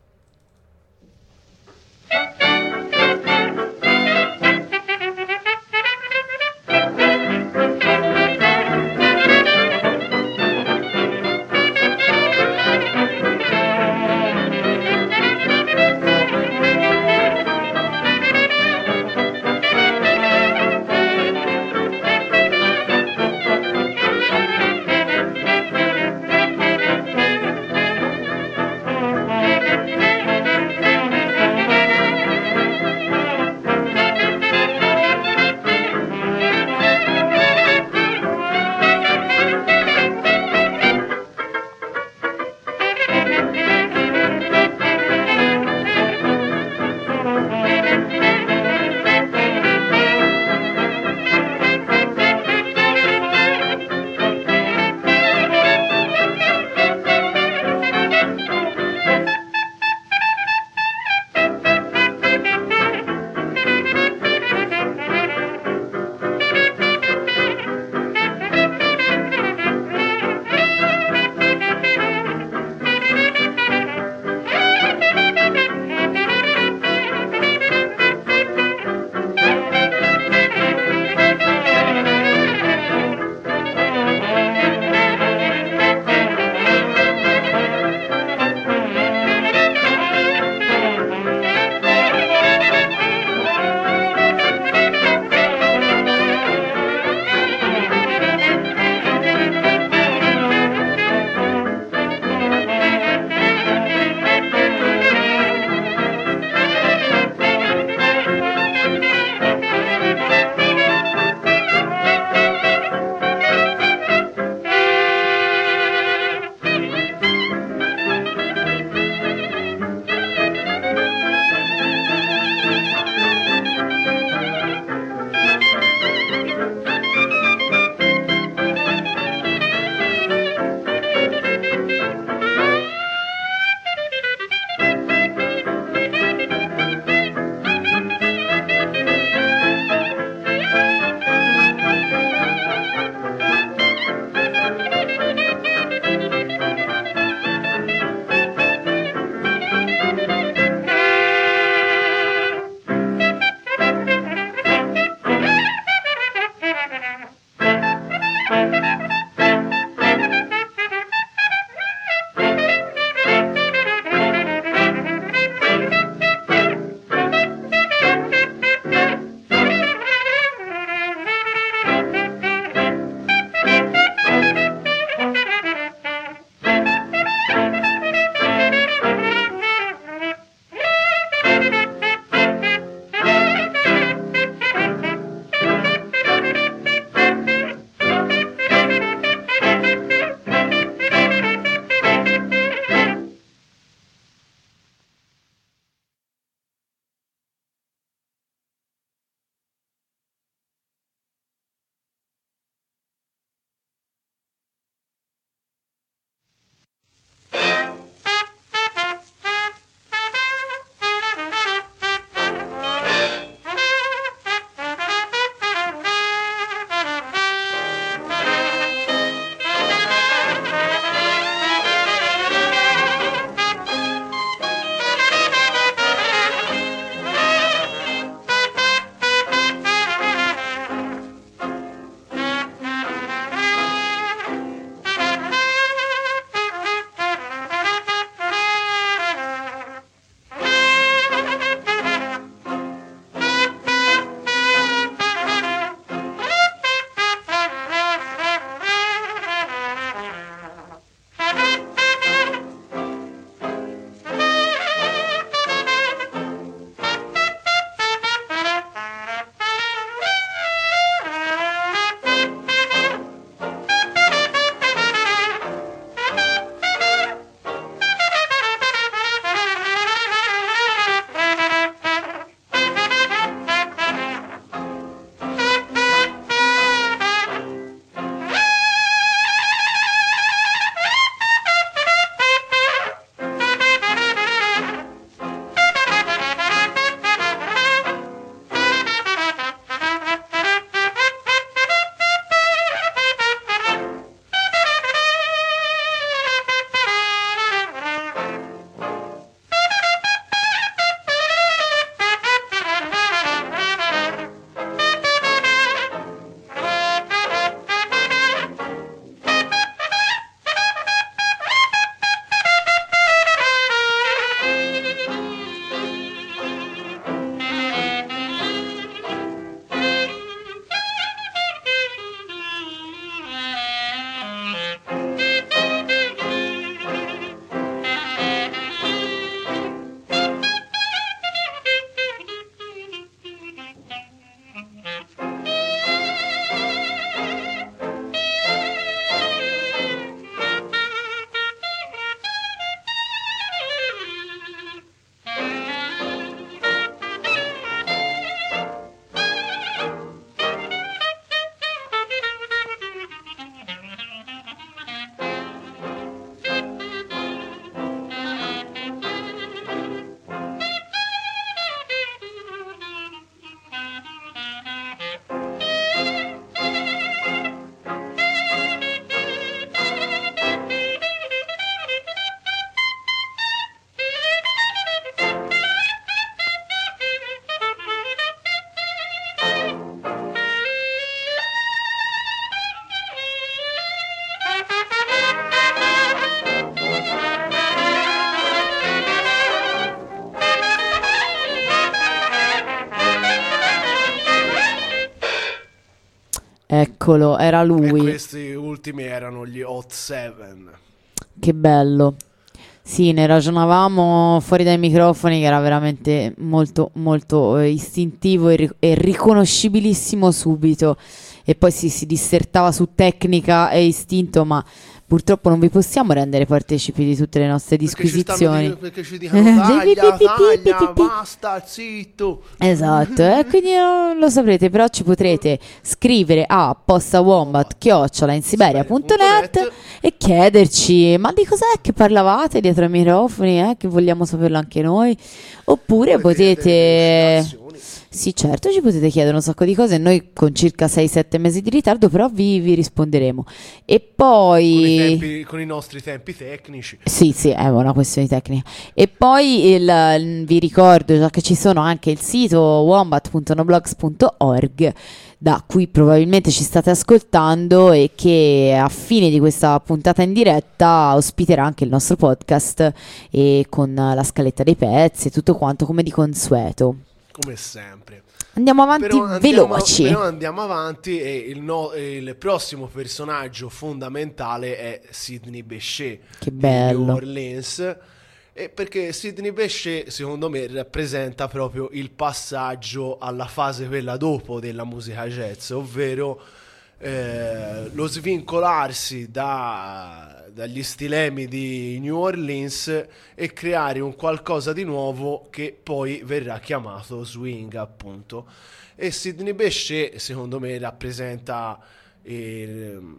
Eccolo, era E lui. questi ultimi erano gli Hot Seven. Che bello. Sì, ne ragionavamo fuori dai microfoni che era veramente molto, molto eh, istintivo e, ri- e riconoscibilissimo subito. E poi si, si dissertava su tecnica e istinto, ma purtroppo non vi possiamo rendere partecipi di tutte le nostre Perché ci, stanno disquisizioni. perché ci dicono taglia, taglia, basta, zitto. Esatto, e quindi non lo saprete, però ci potrete scrivere a postawombat e chiederci ma di cos'è che parlavate dietro ai microfoni, eh, che vogliamo saperlo anche noi, oppure potete... Sì, certo, ci potete chiedere un sacco di cose, noi con circa 6-7 mesi di ritardo però vi, vi risponderemo. E Con i, poi... tempi- con i nostri tempi tecnici. Sì, sì, è una questione tecnica. E poi il- vi ricordo già che ci sono anche il sito wombat.noblogs.org da cui probabilmente ci state ascoltando e che a fine di questa puntata in diretta ospiterà anche il nostro podcast e con la scaletta dei pezzi e tutto quanto come di consueto. Come sempre. Andiamo avanti Però andiamo, veloci. però andiamo avanti e il, no- il prossimo personaggio fondamentale è Sidney Bechet Che di bello. New Orleans. E perché Sidney Bechet secondo me rappresenta proprio il passaggio alla fase quella dopo della musica jazz, ovvero eh, lo svincolarsi da- dagli stilemi di New Orleans e creare un qualcosa di nuovo che poi verrà chiamato swing appunto e Sidney Bechet secondo me rappresenta il-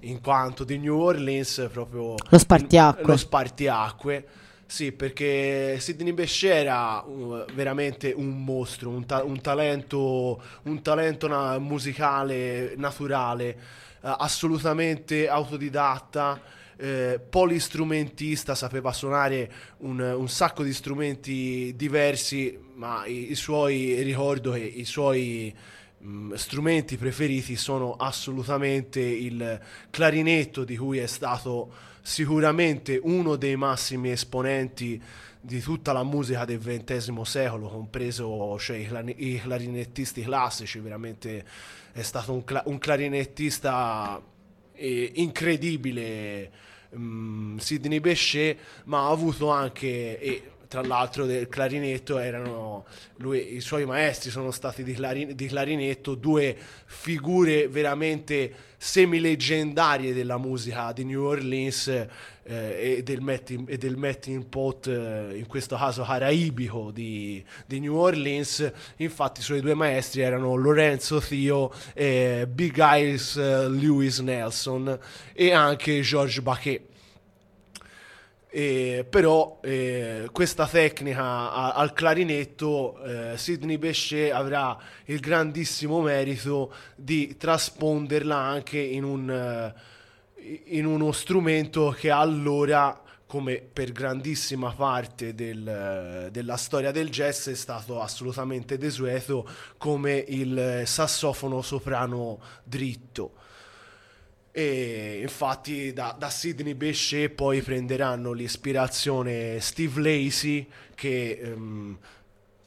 in quanto di New Orleans proprio Lo spartiacque. lo spartiacque sì perché Sidney Bechet era uh, veramente un mostro un, ta- un talento un talento na- musicale naturale eh, assolutamente autodidatta eh, polistrumentista sapeva suonare un, un sacco di strumenti diversi ma i, i suoi ricordo che i suoi mh, strumenti preferiti sono assolutamente il clarinetto di cui è stato sicuramente uno dei massimi esponenti di tutta la musica del XX secolo, compreso cioè, i, clari- i clarinettisti classici, veramente è stato un, cla- un clarinettista eh, incredibile mm, Sidney Bechet, ma ha avuto anche, e tra l'altro del clarinetto erano, lui, i suoi maestri sono stati di, clari- di clarinetto, due figure veramente semileggendarie della musica di New Orleans eh, e, del melting, e del melting pot, eh, in questo caso caraibico di, di New Orleans. Infatti i suoi due maestri erano Lorenzo Theo e Big Eyes eh, Lewis Nelson e anche George Baquet. Eh, però eh, questa tecnica a- al clarinetto eh, Sidney Bechet avrà il grandissimo merito di trasponderla anche in, un, eh, in uno strumento che allora come per grandissima parte del, della storia del jazz è stato assolutamente desueto come il sassofono soprano dritto e infatti da, da Sidney Bechet poi prenderanno l'ispirazione Steve Lacey che ehm,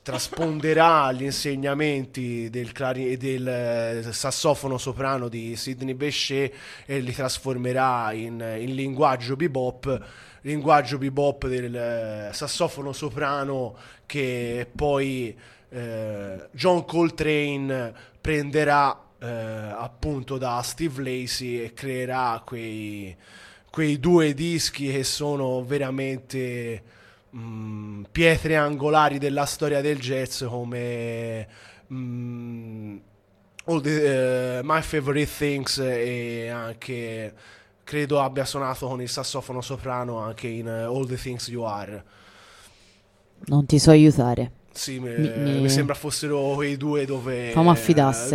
trasponderà gli insegnamenti del, clari- del eh, sassofono soprano di Sidney Bechet e li trasformerà in, in linguaggio bebop linguaggio bebop del eh, sassofono soprano che poi eh, John Coltrane prenderà eh, appunto da Steve Lacey e creerà quei, quei due dischi che sono veramente mm, pietre angolari della storia del jazz come mm, All the, eh, My Favorite Things e anche credo abbia suonato con il sassofono soprano anche in eh, All the Things You Are Non ti so aiutare. Sì, mi, Mi- mi- sembra fossero quei due dove,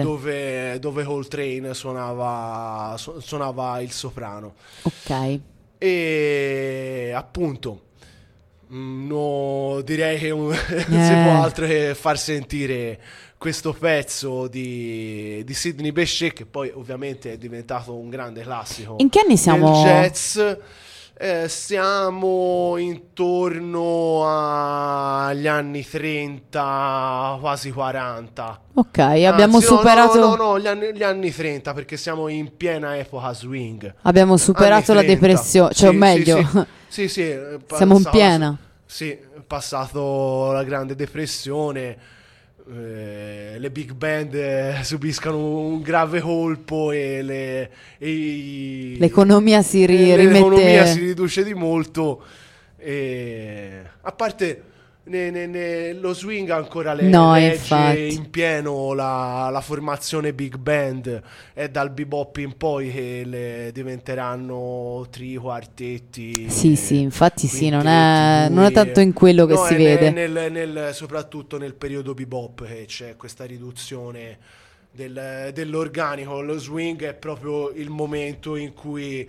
dove, dove Coltrane suonava, su- suonava il soprano. Ok. E appunto, mm, no, direi che non si Eh. può altro che far sentire questo pezzo di, di Sidney Bechet, che poi ovviamente è diventato un grande classico In che anni siamo? del jazz. Eh, siamo intorno agli anni 30, quasi 40. Ok, abbiamo Anzi, no, superato, No, no, no, gli, anni, gli anni 30 perché siamo in piena epoca swing. abbiamo superato la 30. depressione, cioè o Sì, meglio, Sì, sì, sì, sì, è siamo in piena. Sì, è passato la Grande Depressione. Eh, le big band eh, subiscono un grave colpo e, le, e i- L'economia si ri- e l'economia si riduce di molto. E, a parte ne- ne- ne- lo swing ancora le No, in pieno la, la formazione big band è dal bebop in poi che le diventeranno tri quartetti Sì, sì, infatti sì, non è, non è tanto in quello che No, si vede. nel- nel- soprattutto nel periodo bebop che c'è questa riduzione del- dell'organico. Lo swing è proprio il momento in cui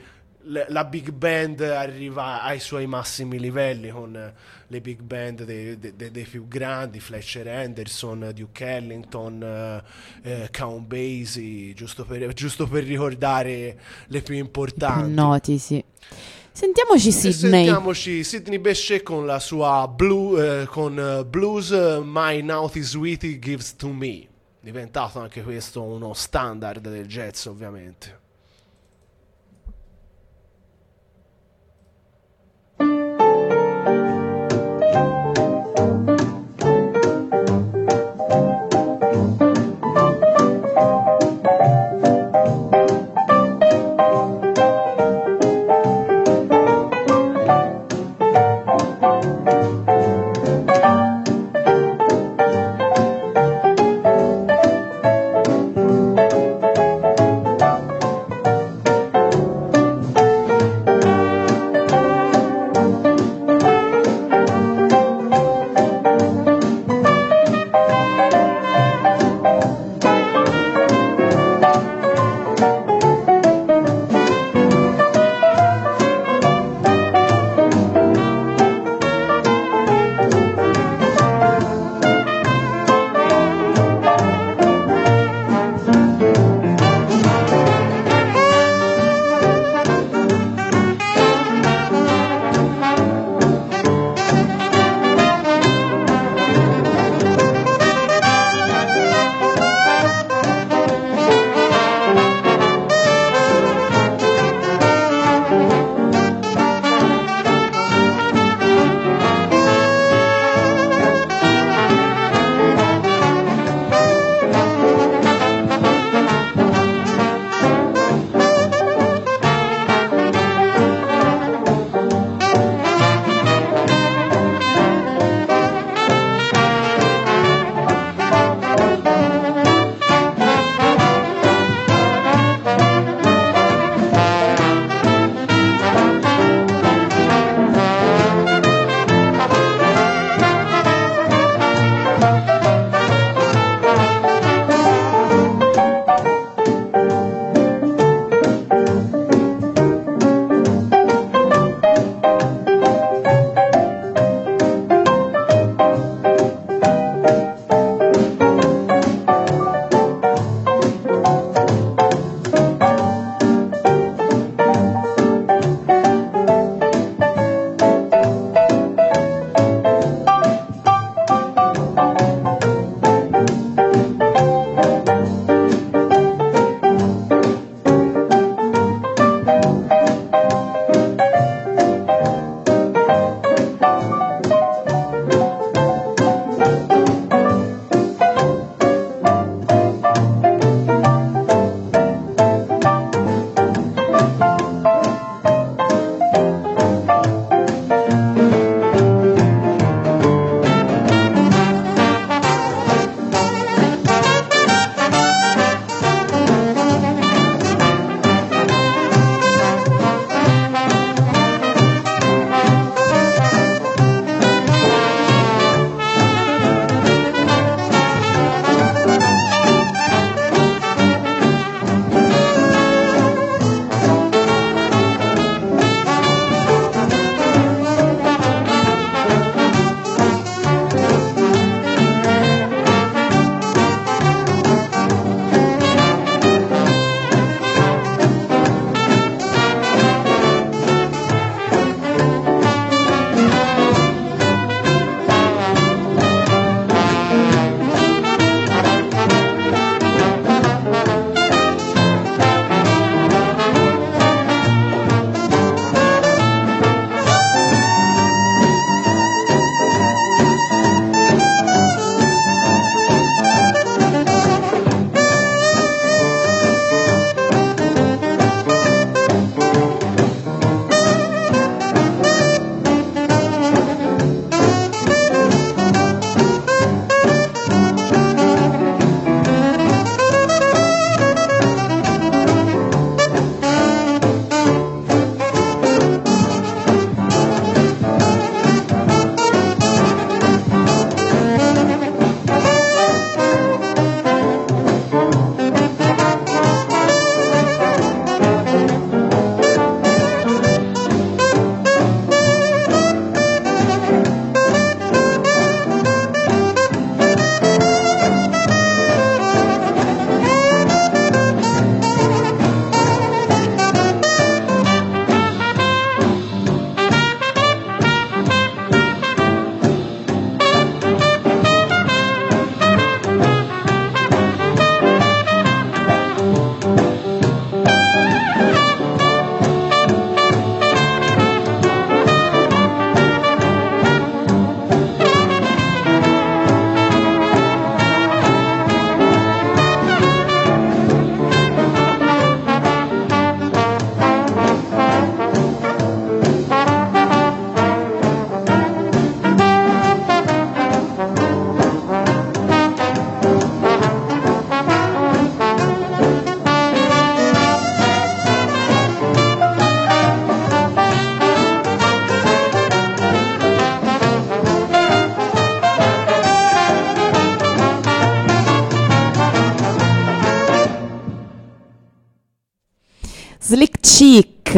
la big band arriva ai suoi massimi livelli con le big band dei, dei- dei- più grandi, Fletcher Henderson, Duke Ellington, eh, eh, Count Basie, giusto per, giusto per ricordare le più importanti. Noti, sì. Sentiamoci Sydney. Sentiamoci Sidney Bechet con la sua blue, eh, con eh, Blues My Naughty Sweetie Gives to Me. Diventato anche questo uno standard del jazz, ovviamente.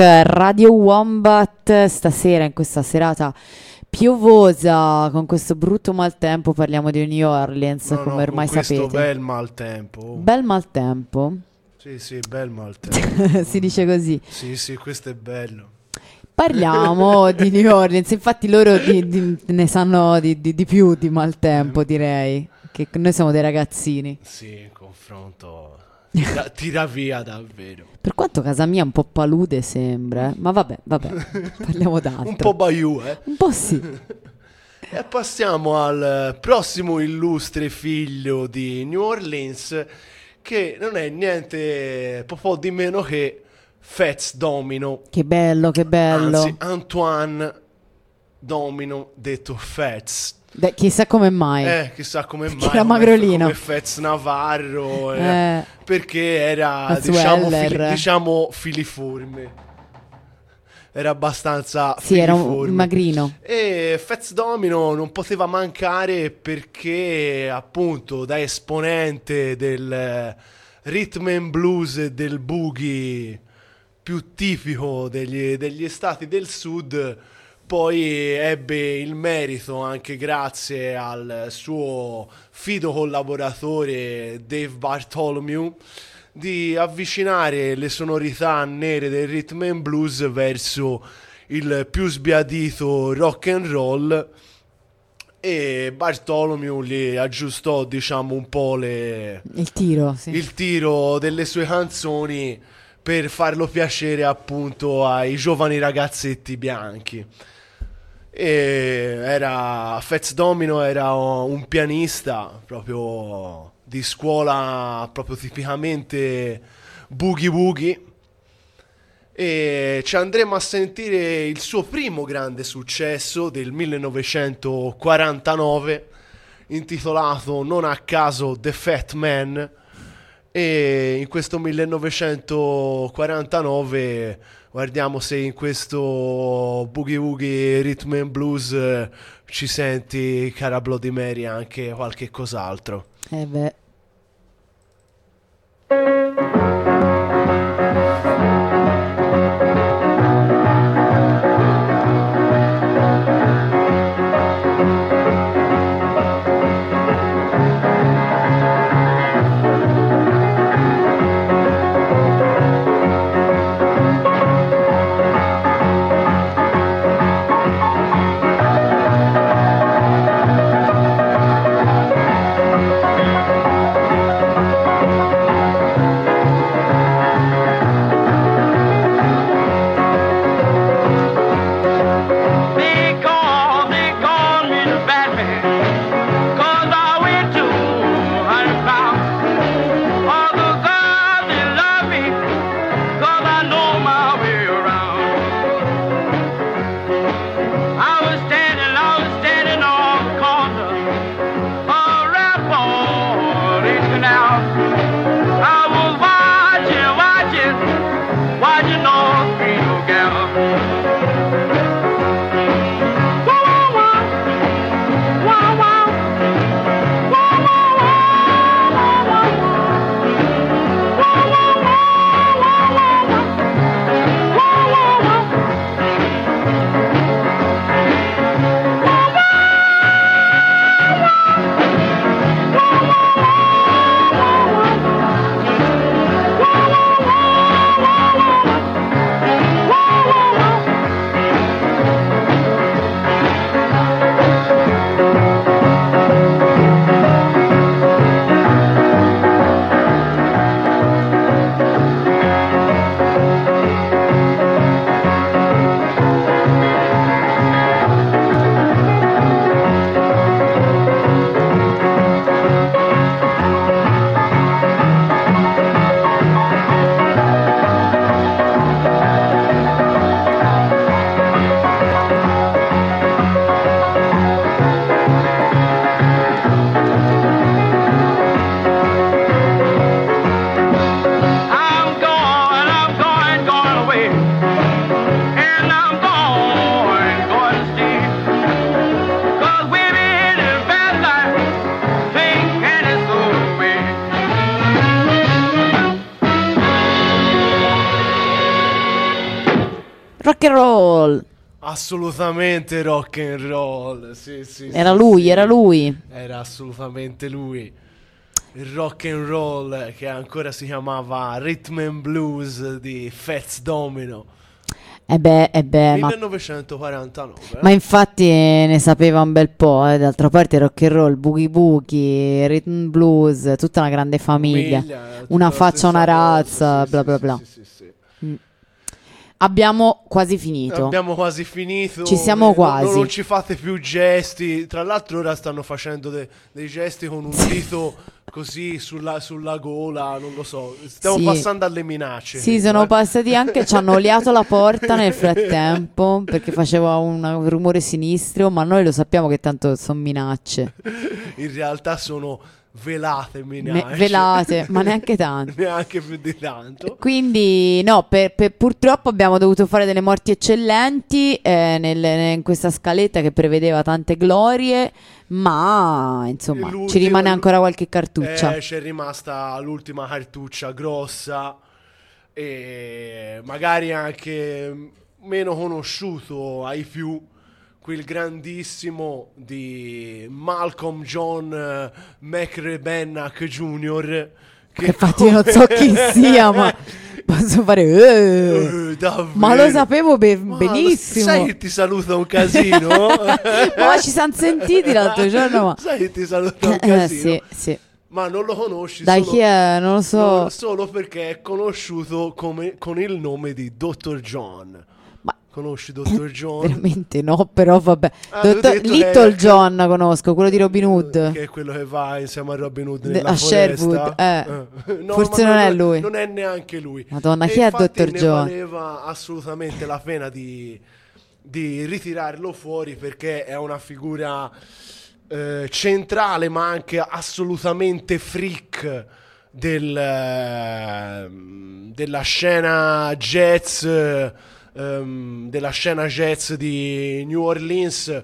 Radio Wombat, stasera in questa serata piovosa con questo brutto maltempo parliamo di New Orleans No, no, come ormai con questo sapete. bel maltempo. Bel maltempo, Sì, sì, bel maltempo. si dice così. sì, sì, questo è bello. Parliamo di New Orleans, infatti loro di- di- ne sanno di, di- di più di maltempo direi, che noi siamo dei ragazzini. Sì, in confronto tira, tira via davvero. Per quanto casa mia un po' palude sembra, eh. ma vabbè, vabbè, parliamo d'altro. Un po' Bayou, eh. Un po' sì. E passiamo al prossimo illustre figlio di New Orleans, che non è niente po' di meno che Fats Domino, Che bello, che bello. anzi Antoine Domino, detto Fats. Beh, chissà come mai. Eh, chissà come mai. era magrolino. Come Fats Navarro. eh, Eh. Perché era, diciamo, fili- diciamo, filiforme. Era abbastanza sì, era un filiforme. magrino. E Fats Domino non poteva mancare perché, appunto, da esponente del rhythm and blues e del boogie più tipico degli, degli stati del sud, poi ebbe il merito, anche grazie al suo fido collaboratore Dave Bartholomew, di avvicinare le sonorità nere del rhythm and blues verso il più sbiadito rock and roll e Bartholomew gli aggiustò diciamo un po' le, Il tiro, sì. il tiro delle sue canzoni per farlo piacere appunto ai giovani ragazzetti bianchi. E era Fats Domino era un pianista proprio di scuola proprio tipicamente boogie woogie. E ci andremo a sentire il suo primo grande successo del 1949 intitolato non a caso The Fat Man. E in questo 1949 guardiamo se in questo Boogie Woogie Rhythm and Blues eh, ci senti cara Bloody Mary anche qualche cos'altro Eh beh. And roll. Assolutamente rock and roll. Sì, sì, Era sì, lui, era lui. Era assolutamente lui. Il rock and roll che ancora si chiamava Rhythm and Blues di Fats Domino. E beh, e beh, Eh, ma 1949. eh? Ma infatti ne sapeva un bel po', eh. d'altra parte rock and roll, boogie boogie, rhythm blues, tutta una grande famiglia. tutta Una la faccia, una cosa, razza, sì, bla sì, bla sì, bla. sì, sì, sì. Abbiamo quasi finito. Abbiamo quasi finito. Ci siamo eh, non- quasi. Non, ci fate più gesti. Tra l'altro, ora stanno facendo de- dei gesti con un dito così sulla, sulla gola. Non lo so. Stiamo Sì. passando alle minacce. Sì, sono eh. passati anche, ci hanno oliato la porta nel frattempo perché faceva un rumore sinistro, ma noi lo sappiamo che tanto sono minacce. In realtà sono velate Me- minacce. velate, ma neanche tanto. Neanche più di tanto. Quindi, no, per- per- purtroppo abbiamo dovuto fare delle morti eccellenti eh, nel- in questa scaletta che prevedeva tante glorie, ma insomma, ci L'ultima- rimane ancora qualche cartuccia. Eh, c'è rimasta l'ultima cartuccia grossa e magari anche meno conosciuto ai più quel grandissimo di Malcolm John eh, McRebennack Jr. che infatti io non so chi sia, ma posso fare... eh. Eh. Ma lo sapevo be- Ma benissimo. Sai che ti saluta un casino? Ma ci siamo sentiti l'altro giorno, ma... Sai che ti saluta un Eh, casino? sì, sì. Ma non lo conosci Dai, solo- chi è? Non lo so. No, solo perché è conosciuto come- con il nome di Dr. John. Conosci Dr. John? veramente no, però vabbè. Ah, Dottor- Little che- John conosco, quello di Robin Hood. Che è quello che va insieme a Robin Hood nella a foresta. Sherwood, eh. No, Forse ma non è lui. Non è neanche lui. Madonna, E chi è ne John? valeva assolutamente la pena di, di ritirarlo fuori perché è una figura eh, centrale ma anche assolutamente freak del, eh, della scena jazz ehm, della scena jazz di New Orleans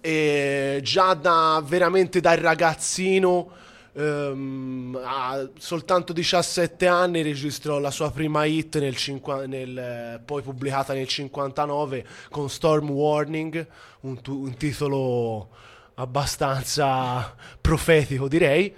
e già da veramente da ragazzino ehm, a soltanto 17 anni registrò la sua prima hit nel cinqua- nel, poi pubblicata nel 59 con Storm Warning un, tu- un titolo abbastanza profetico direi.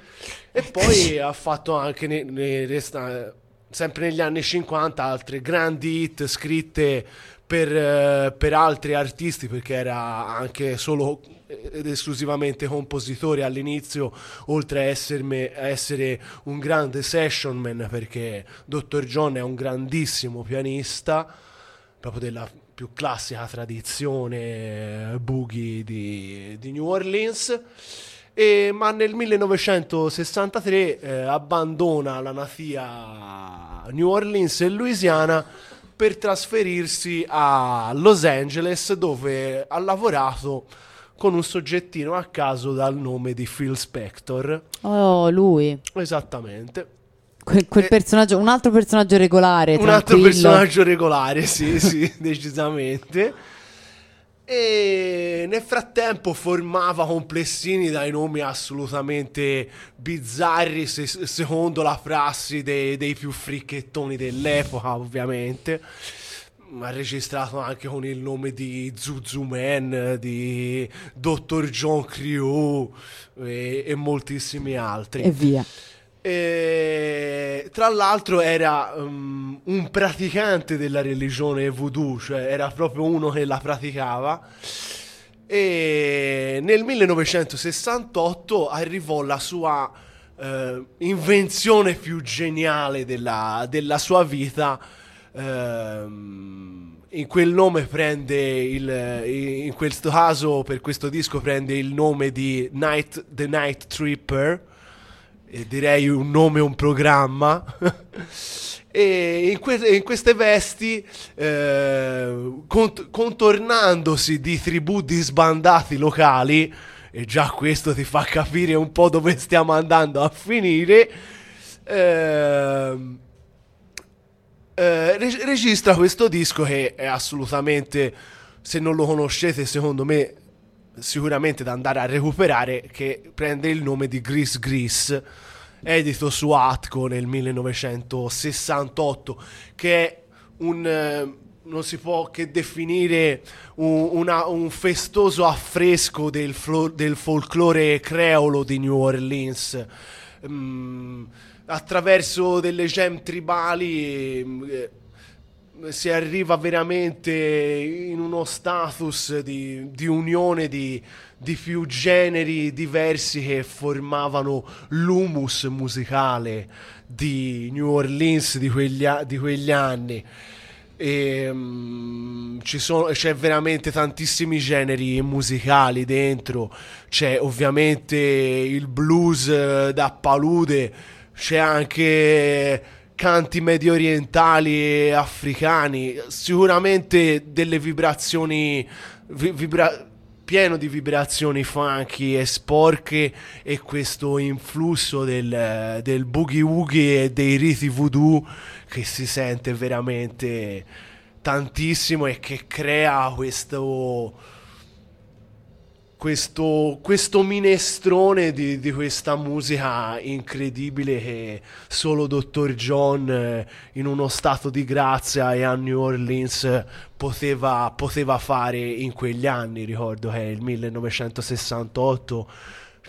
E poi ha fatto anche ne- ne resta- sempre negli anni 50 altre grandi hit scritte per, eh, per altri artisti perché era anche solo ed esclusivamente compositore all'inizio oltre a, esserme- a essere un grande session man perché Dr. John è un grandissimo pianista proprio della più classica tradizione eh, boogie di, di New Orleans e- ma nel 1963 eh, abbandona la natia New Orleans e Louisiana per trasferirsi a Los Angeles dove ha lavorato con un soggettino a caso dal nome di Phil Spector. Oh, lui. Esattamente. Quel, quel Eh, personaggio, un altro personaggio regolare, Un altro tranquillo. personaggio regolare, sì, sì, decisamente. E nel frattempo formava complessini dai nomi assolutamente bizzarri, se- secondo la prassi dei, dei più fricchettoni dell'epoca, ovviamente. Ha registrato anche con il nome di Zuzu Man, di Dr. John Crew e, e moltissimi altri. E via. E, tra l'altro era um, un praticante della religione voodoo, cioè era proprio uno che la praticava. E nel 1968 arrivò la sua eh, invenzione più geniale della, della sua vita. ehm, in quel nome prende il in questo caso per questo disco prende il nome di Night, The Night Tripper e direi un nome, un programma. e in, que- in queste vesti, eh, cont- contornandosi di tribù di sbandati locali, e già questo ti fa capire un po' dove stiamo andando a finire. ehm, eh, reg- registra questo disco che è assolutamente, se non lo conoscete, secondo me sicuramente da andare a recuperare, che prende il nome di Grease Grease, edito su Atco nel 1968, che è un, eh, non si può che definire un, una- un festoso affresco del, flo- del folklore creolo di New Orleans. Mm, attraverso delle gem tribali mm, eh, si arriva veramente in uno status di, di unione di, di più generi diversi che formavano l'humus musicale di New Orleans di quegli, di quegli anni. E, ci sono, c'è veramente tantissimi generi musicali dentro. C'è ovviamente il blues da palude, c'è anche canti medio orientali e africani, sicuramente delle vibrazioni vi- vibra- pieno di vibrazioni funky e sporche e questo influsso del, del boogie woogie e dei riti voodoo che si sente veramente tantissimo e che crea questo questo, questo minestrone di, di questa musica incredibile che solo Dr. John eh, in uno stato di grazia e a New Orleans eh, poteva, poteva fare in quegli anni. Ricordo che è il 1968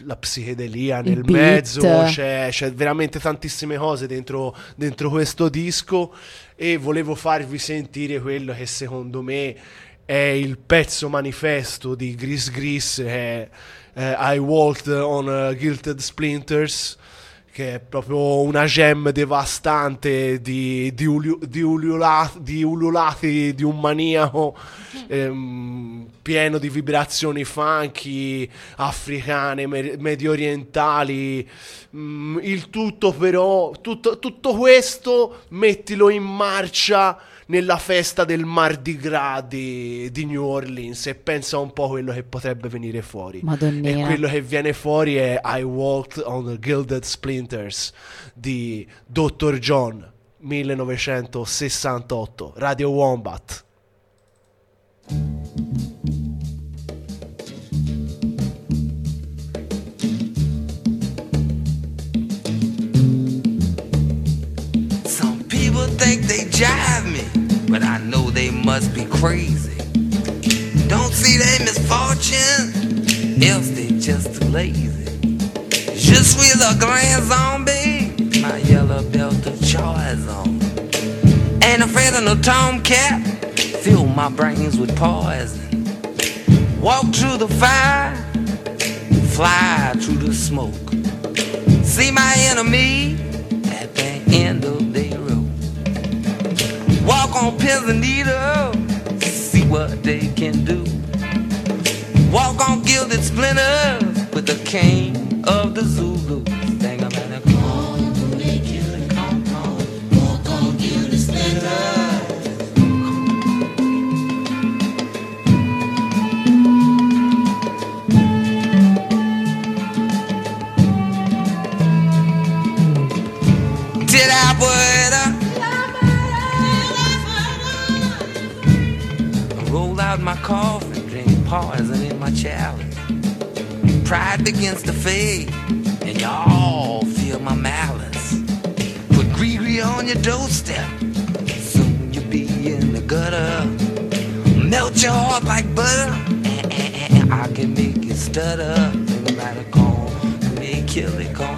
la psichedelia nel beat. mezzo, c'è, c'è veramente tantissime cose dentro, dentro questo disco e volevo farvi sentire quello che secondo me è il pezzo manifesto di Gris Gris, che è eh, I Walked on uh, Gilded Splinters, che è proprio una gem devastante di, di, ulu- di ulula- di ululati di un maniaco ehm, pieno di vibrazioni funky africane, me- medio orientali. Mm, il tutto però, tutto, tutto questo mettilo in marcia nella festa del Mardi Gras di, di New Orleans e pensa un po' quello che potrebbe venire fuori. Madonnina. E quello che viene fuori è I Walked on the Gilded Splinters di Dr. John 1968, Radio Wombat. Some people think they jive me, but I know they must be crazy. Don't see their misfortune, else they're just lazy. Just suis le grand zombie, my yellow belt of choice on. Ain't afraid of no tomcat, fill my brains with poison. Walk through the fire, fly through the smoke. See my enemy at the end of. Walk on pins and needles, see what they can do. Walk on gilded splinters with the cane of the Zulu. Dang, coffin, drink poison in my chalice. Pride begins to fade, and y'all feel my malice. Put Gregory on your doorstep, soon you'll be in the gutter. Melt your heart like butter, and, I can make you stutter. Everybody call me, kill it, come, come.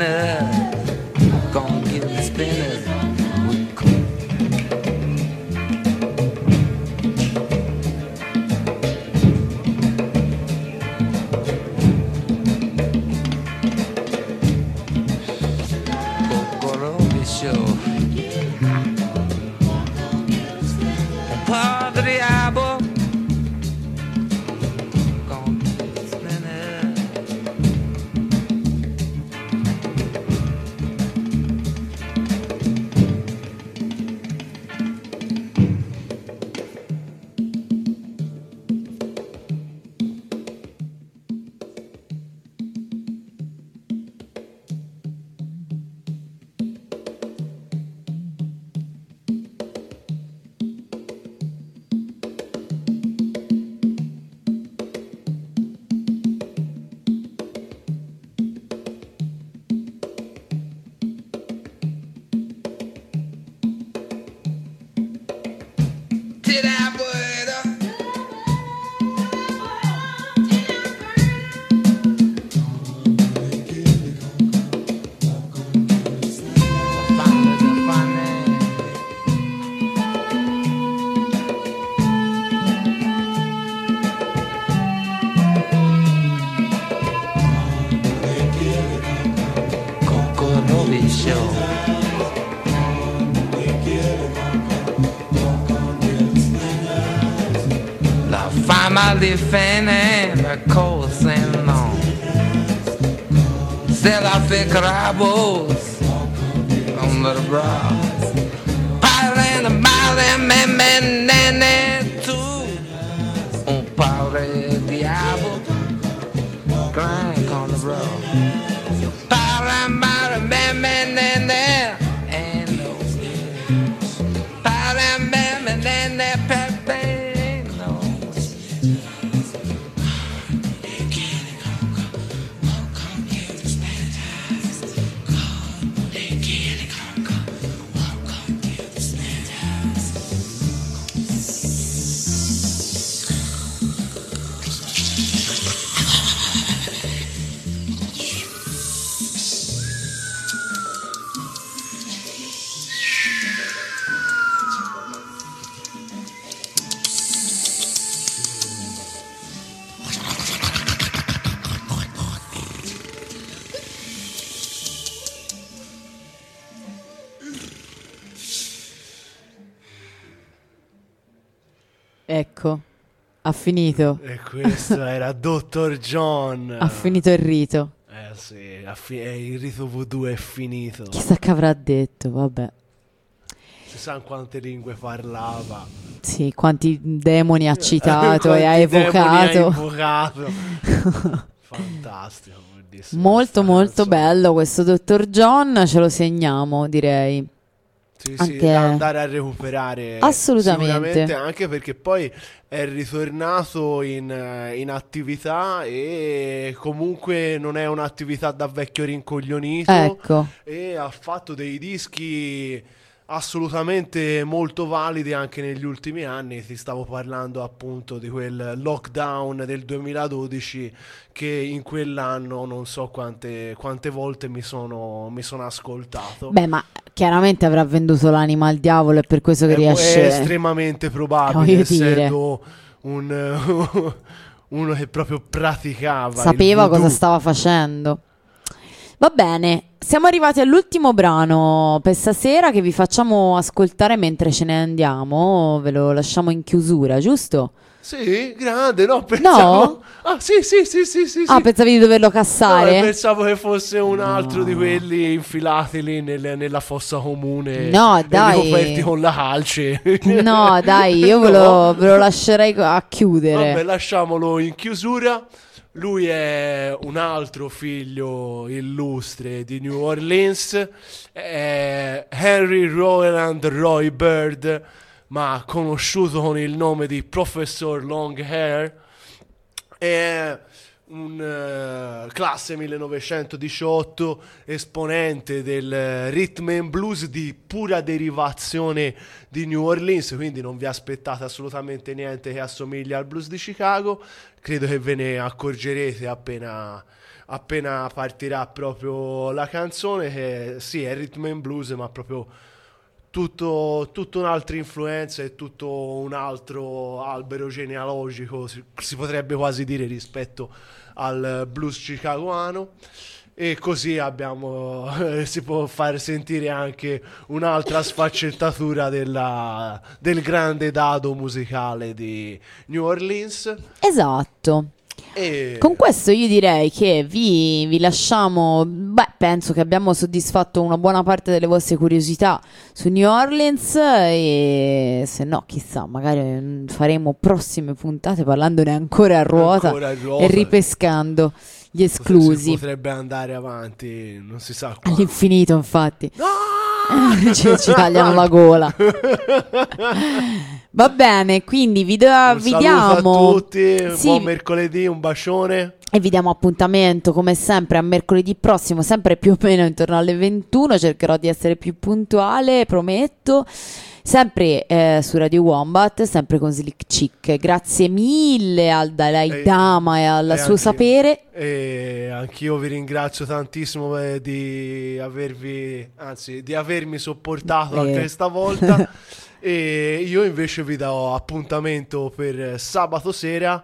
minute family fene la cosa non Se la fe crabos On the bras. Parlen male me me nene tu Un padre diavolo Crank on the road. Parlen finito. E questo era Dr. John. Ha finito il rito. Eh sì, fi- eh, il rito voodoo è finito. Chissà che avrà detto, vabbè. Si sa quante lingue parlava. Sì, quanti demoni ha citato Quanti e ha evocato. ha invocato. Fantastico. Molto molto canzone. bello questo dottor John, ce lo segniamo direi. Sì, sì, Anche- da andare a recuperare Assolutamente. anche perché poi è ritornato in, eh, in attività e comunque non è un'attività da vecchio rincoglionito Ecco, e ha fatto dei dischi assolutamente molto validi anche negli ultimi anni. Ti stavo parlando appunto di quel lockdown del 2012 che in quell'anno non so quante, quante volte mi sono, mi sono ascoltato. Beh, ma chiaramente avrà venduto l'anima al diavolo e per questo che È- riesce... È estremamente probabile, essendo un, uno che proprio praticava. Sapeva cosa stava facendo. Va bene, siamo arrivati all'ultimo brano per stasera che vi facciamo ascoltare mentre ce ne andiamo. Ve lo lasciamo in chiusura, giusto? Sì, grande, no? Pensavo... Ah, sì, sì, sì, sì, sì. Ah, sì. pensavi di doverlo No, cassare? pensavo che fosse un altro di quelli infilati lì nel- nella fossa comune. No, dai. ricoperti con la calce. No, dai, io ve lo, ve lo lascerei a chiudere. Vabbè, lasciamolo in chiusura. Lui è un altro figlio illustre di New Orleans, Henry Roland Roy Bird, ma conosciuto con il nome di Professor Long Hair. È un eh, classe 1918 esponente del rhythm and blues di pura derivazione di New Orleans, quindi non vi aspettate assolutamente niente che assomiglia al blues di Chicago. Credo che ve ne accorgerete appena, appena partirà proprio la canzone, che sì, è rhythm and blues, ma proprio tutto, tutto un'altra influenza e tutto un altro albero genealogico, si, si potrebbe quasi dire, rispetto al blues chicagoano. E così abbiamo, si può far sentire anche un'altra sfaccettatura della- del grande dado musicale di New Orleans. Esatto. E Con questo io direi che vi, vi lasciamo, beh, penso che abbiamo soddisfatto una buona parte delle vostre curiosità su New Orleans e se no, chissà, magari mm, faremo prossime puntate parlandone ancora a ruota, Ancora a ruota. e ripescando gli si esclusi. potrebbe andare avanti, non si sa quanto. All'infinito, infatti. ci, ci tagliano la gola. Va bene, quindi vi, do- Un vi diamo a tutti, Sì, buon mercoledì, un bacione. e vi diamo appuntamento come sempre a mercoledì prossimo, sempre più o meno intorno alle 21. Cercherò di essere più puntuale, prometto. Sempre eh, su Radio Wombat, sempre con Slick Chick. Grazie mille al Dalai E- Lama e al e suo anche- sapere. E anch'io vi ringrazio tantissimo eh, di avervi, anzi, di avermi sopportato Eh. anche questa volta. e io invece vi do appuntamento per sabato sera.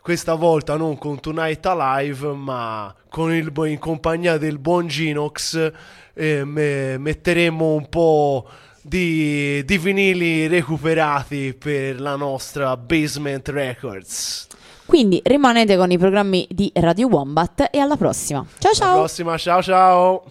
Questa volta non con Tonight Alive, ma con il, in compagnia del buon Ginox. eh, me- metteremo un po' di, di vinili recuperati per la nostra Basement Records. Quindi rimanete con i programmi di Radio Wombat e alla prossima. Ciao Alla ciao! prossima, ciao ciao.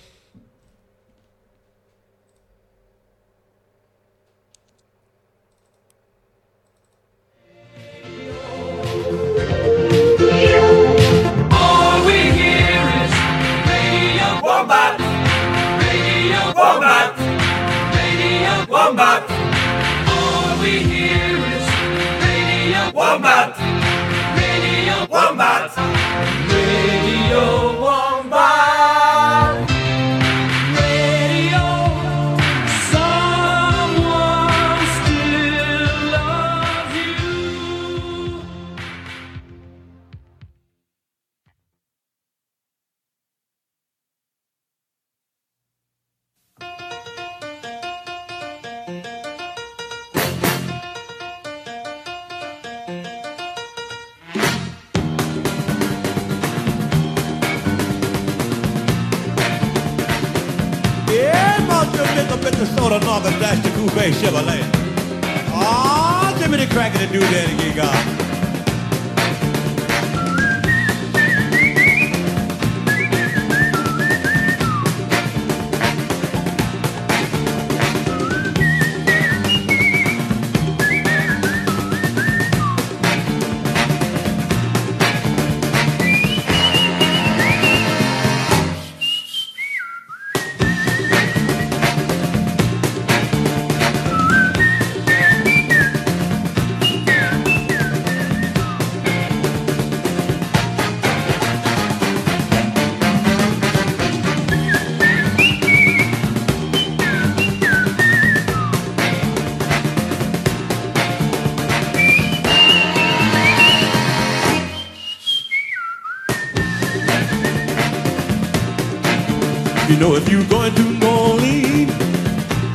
Know, if you're going to Orleans,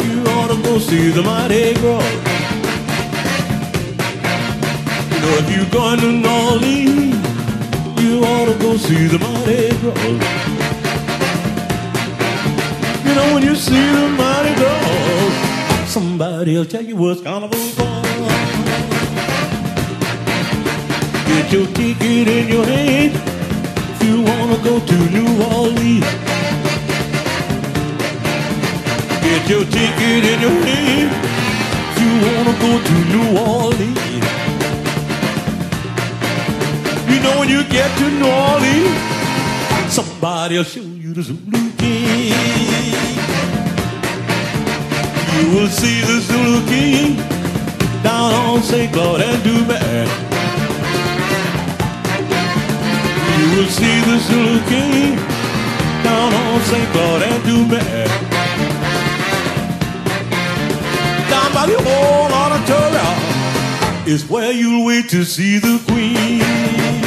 you ought to go see the Mardi Gras. You know, if you're going to Orleans, you ought to go see the Mardi Gras. You know, when you see the Mardi Gras, somebody'll tell you what's carnival's for. Get your ticket in your hand if you wanna go to New Orleans. Get your ticket in your if you wanna go to New Orleans. You know when you get to New Orleans, somebody'll show you the Zulu King. You will see the Zulu King down on St. Claude and Dubai. You will see the Zulu King down on St. Claude and Dubai. By the old auditorium is where you'll wait to see the Queen.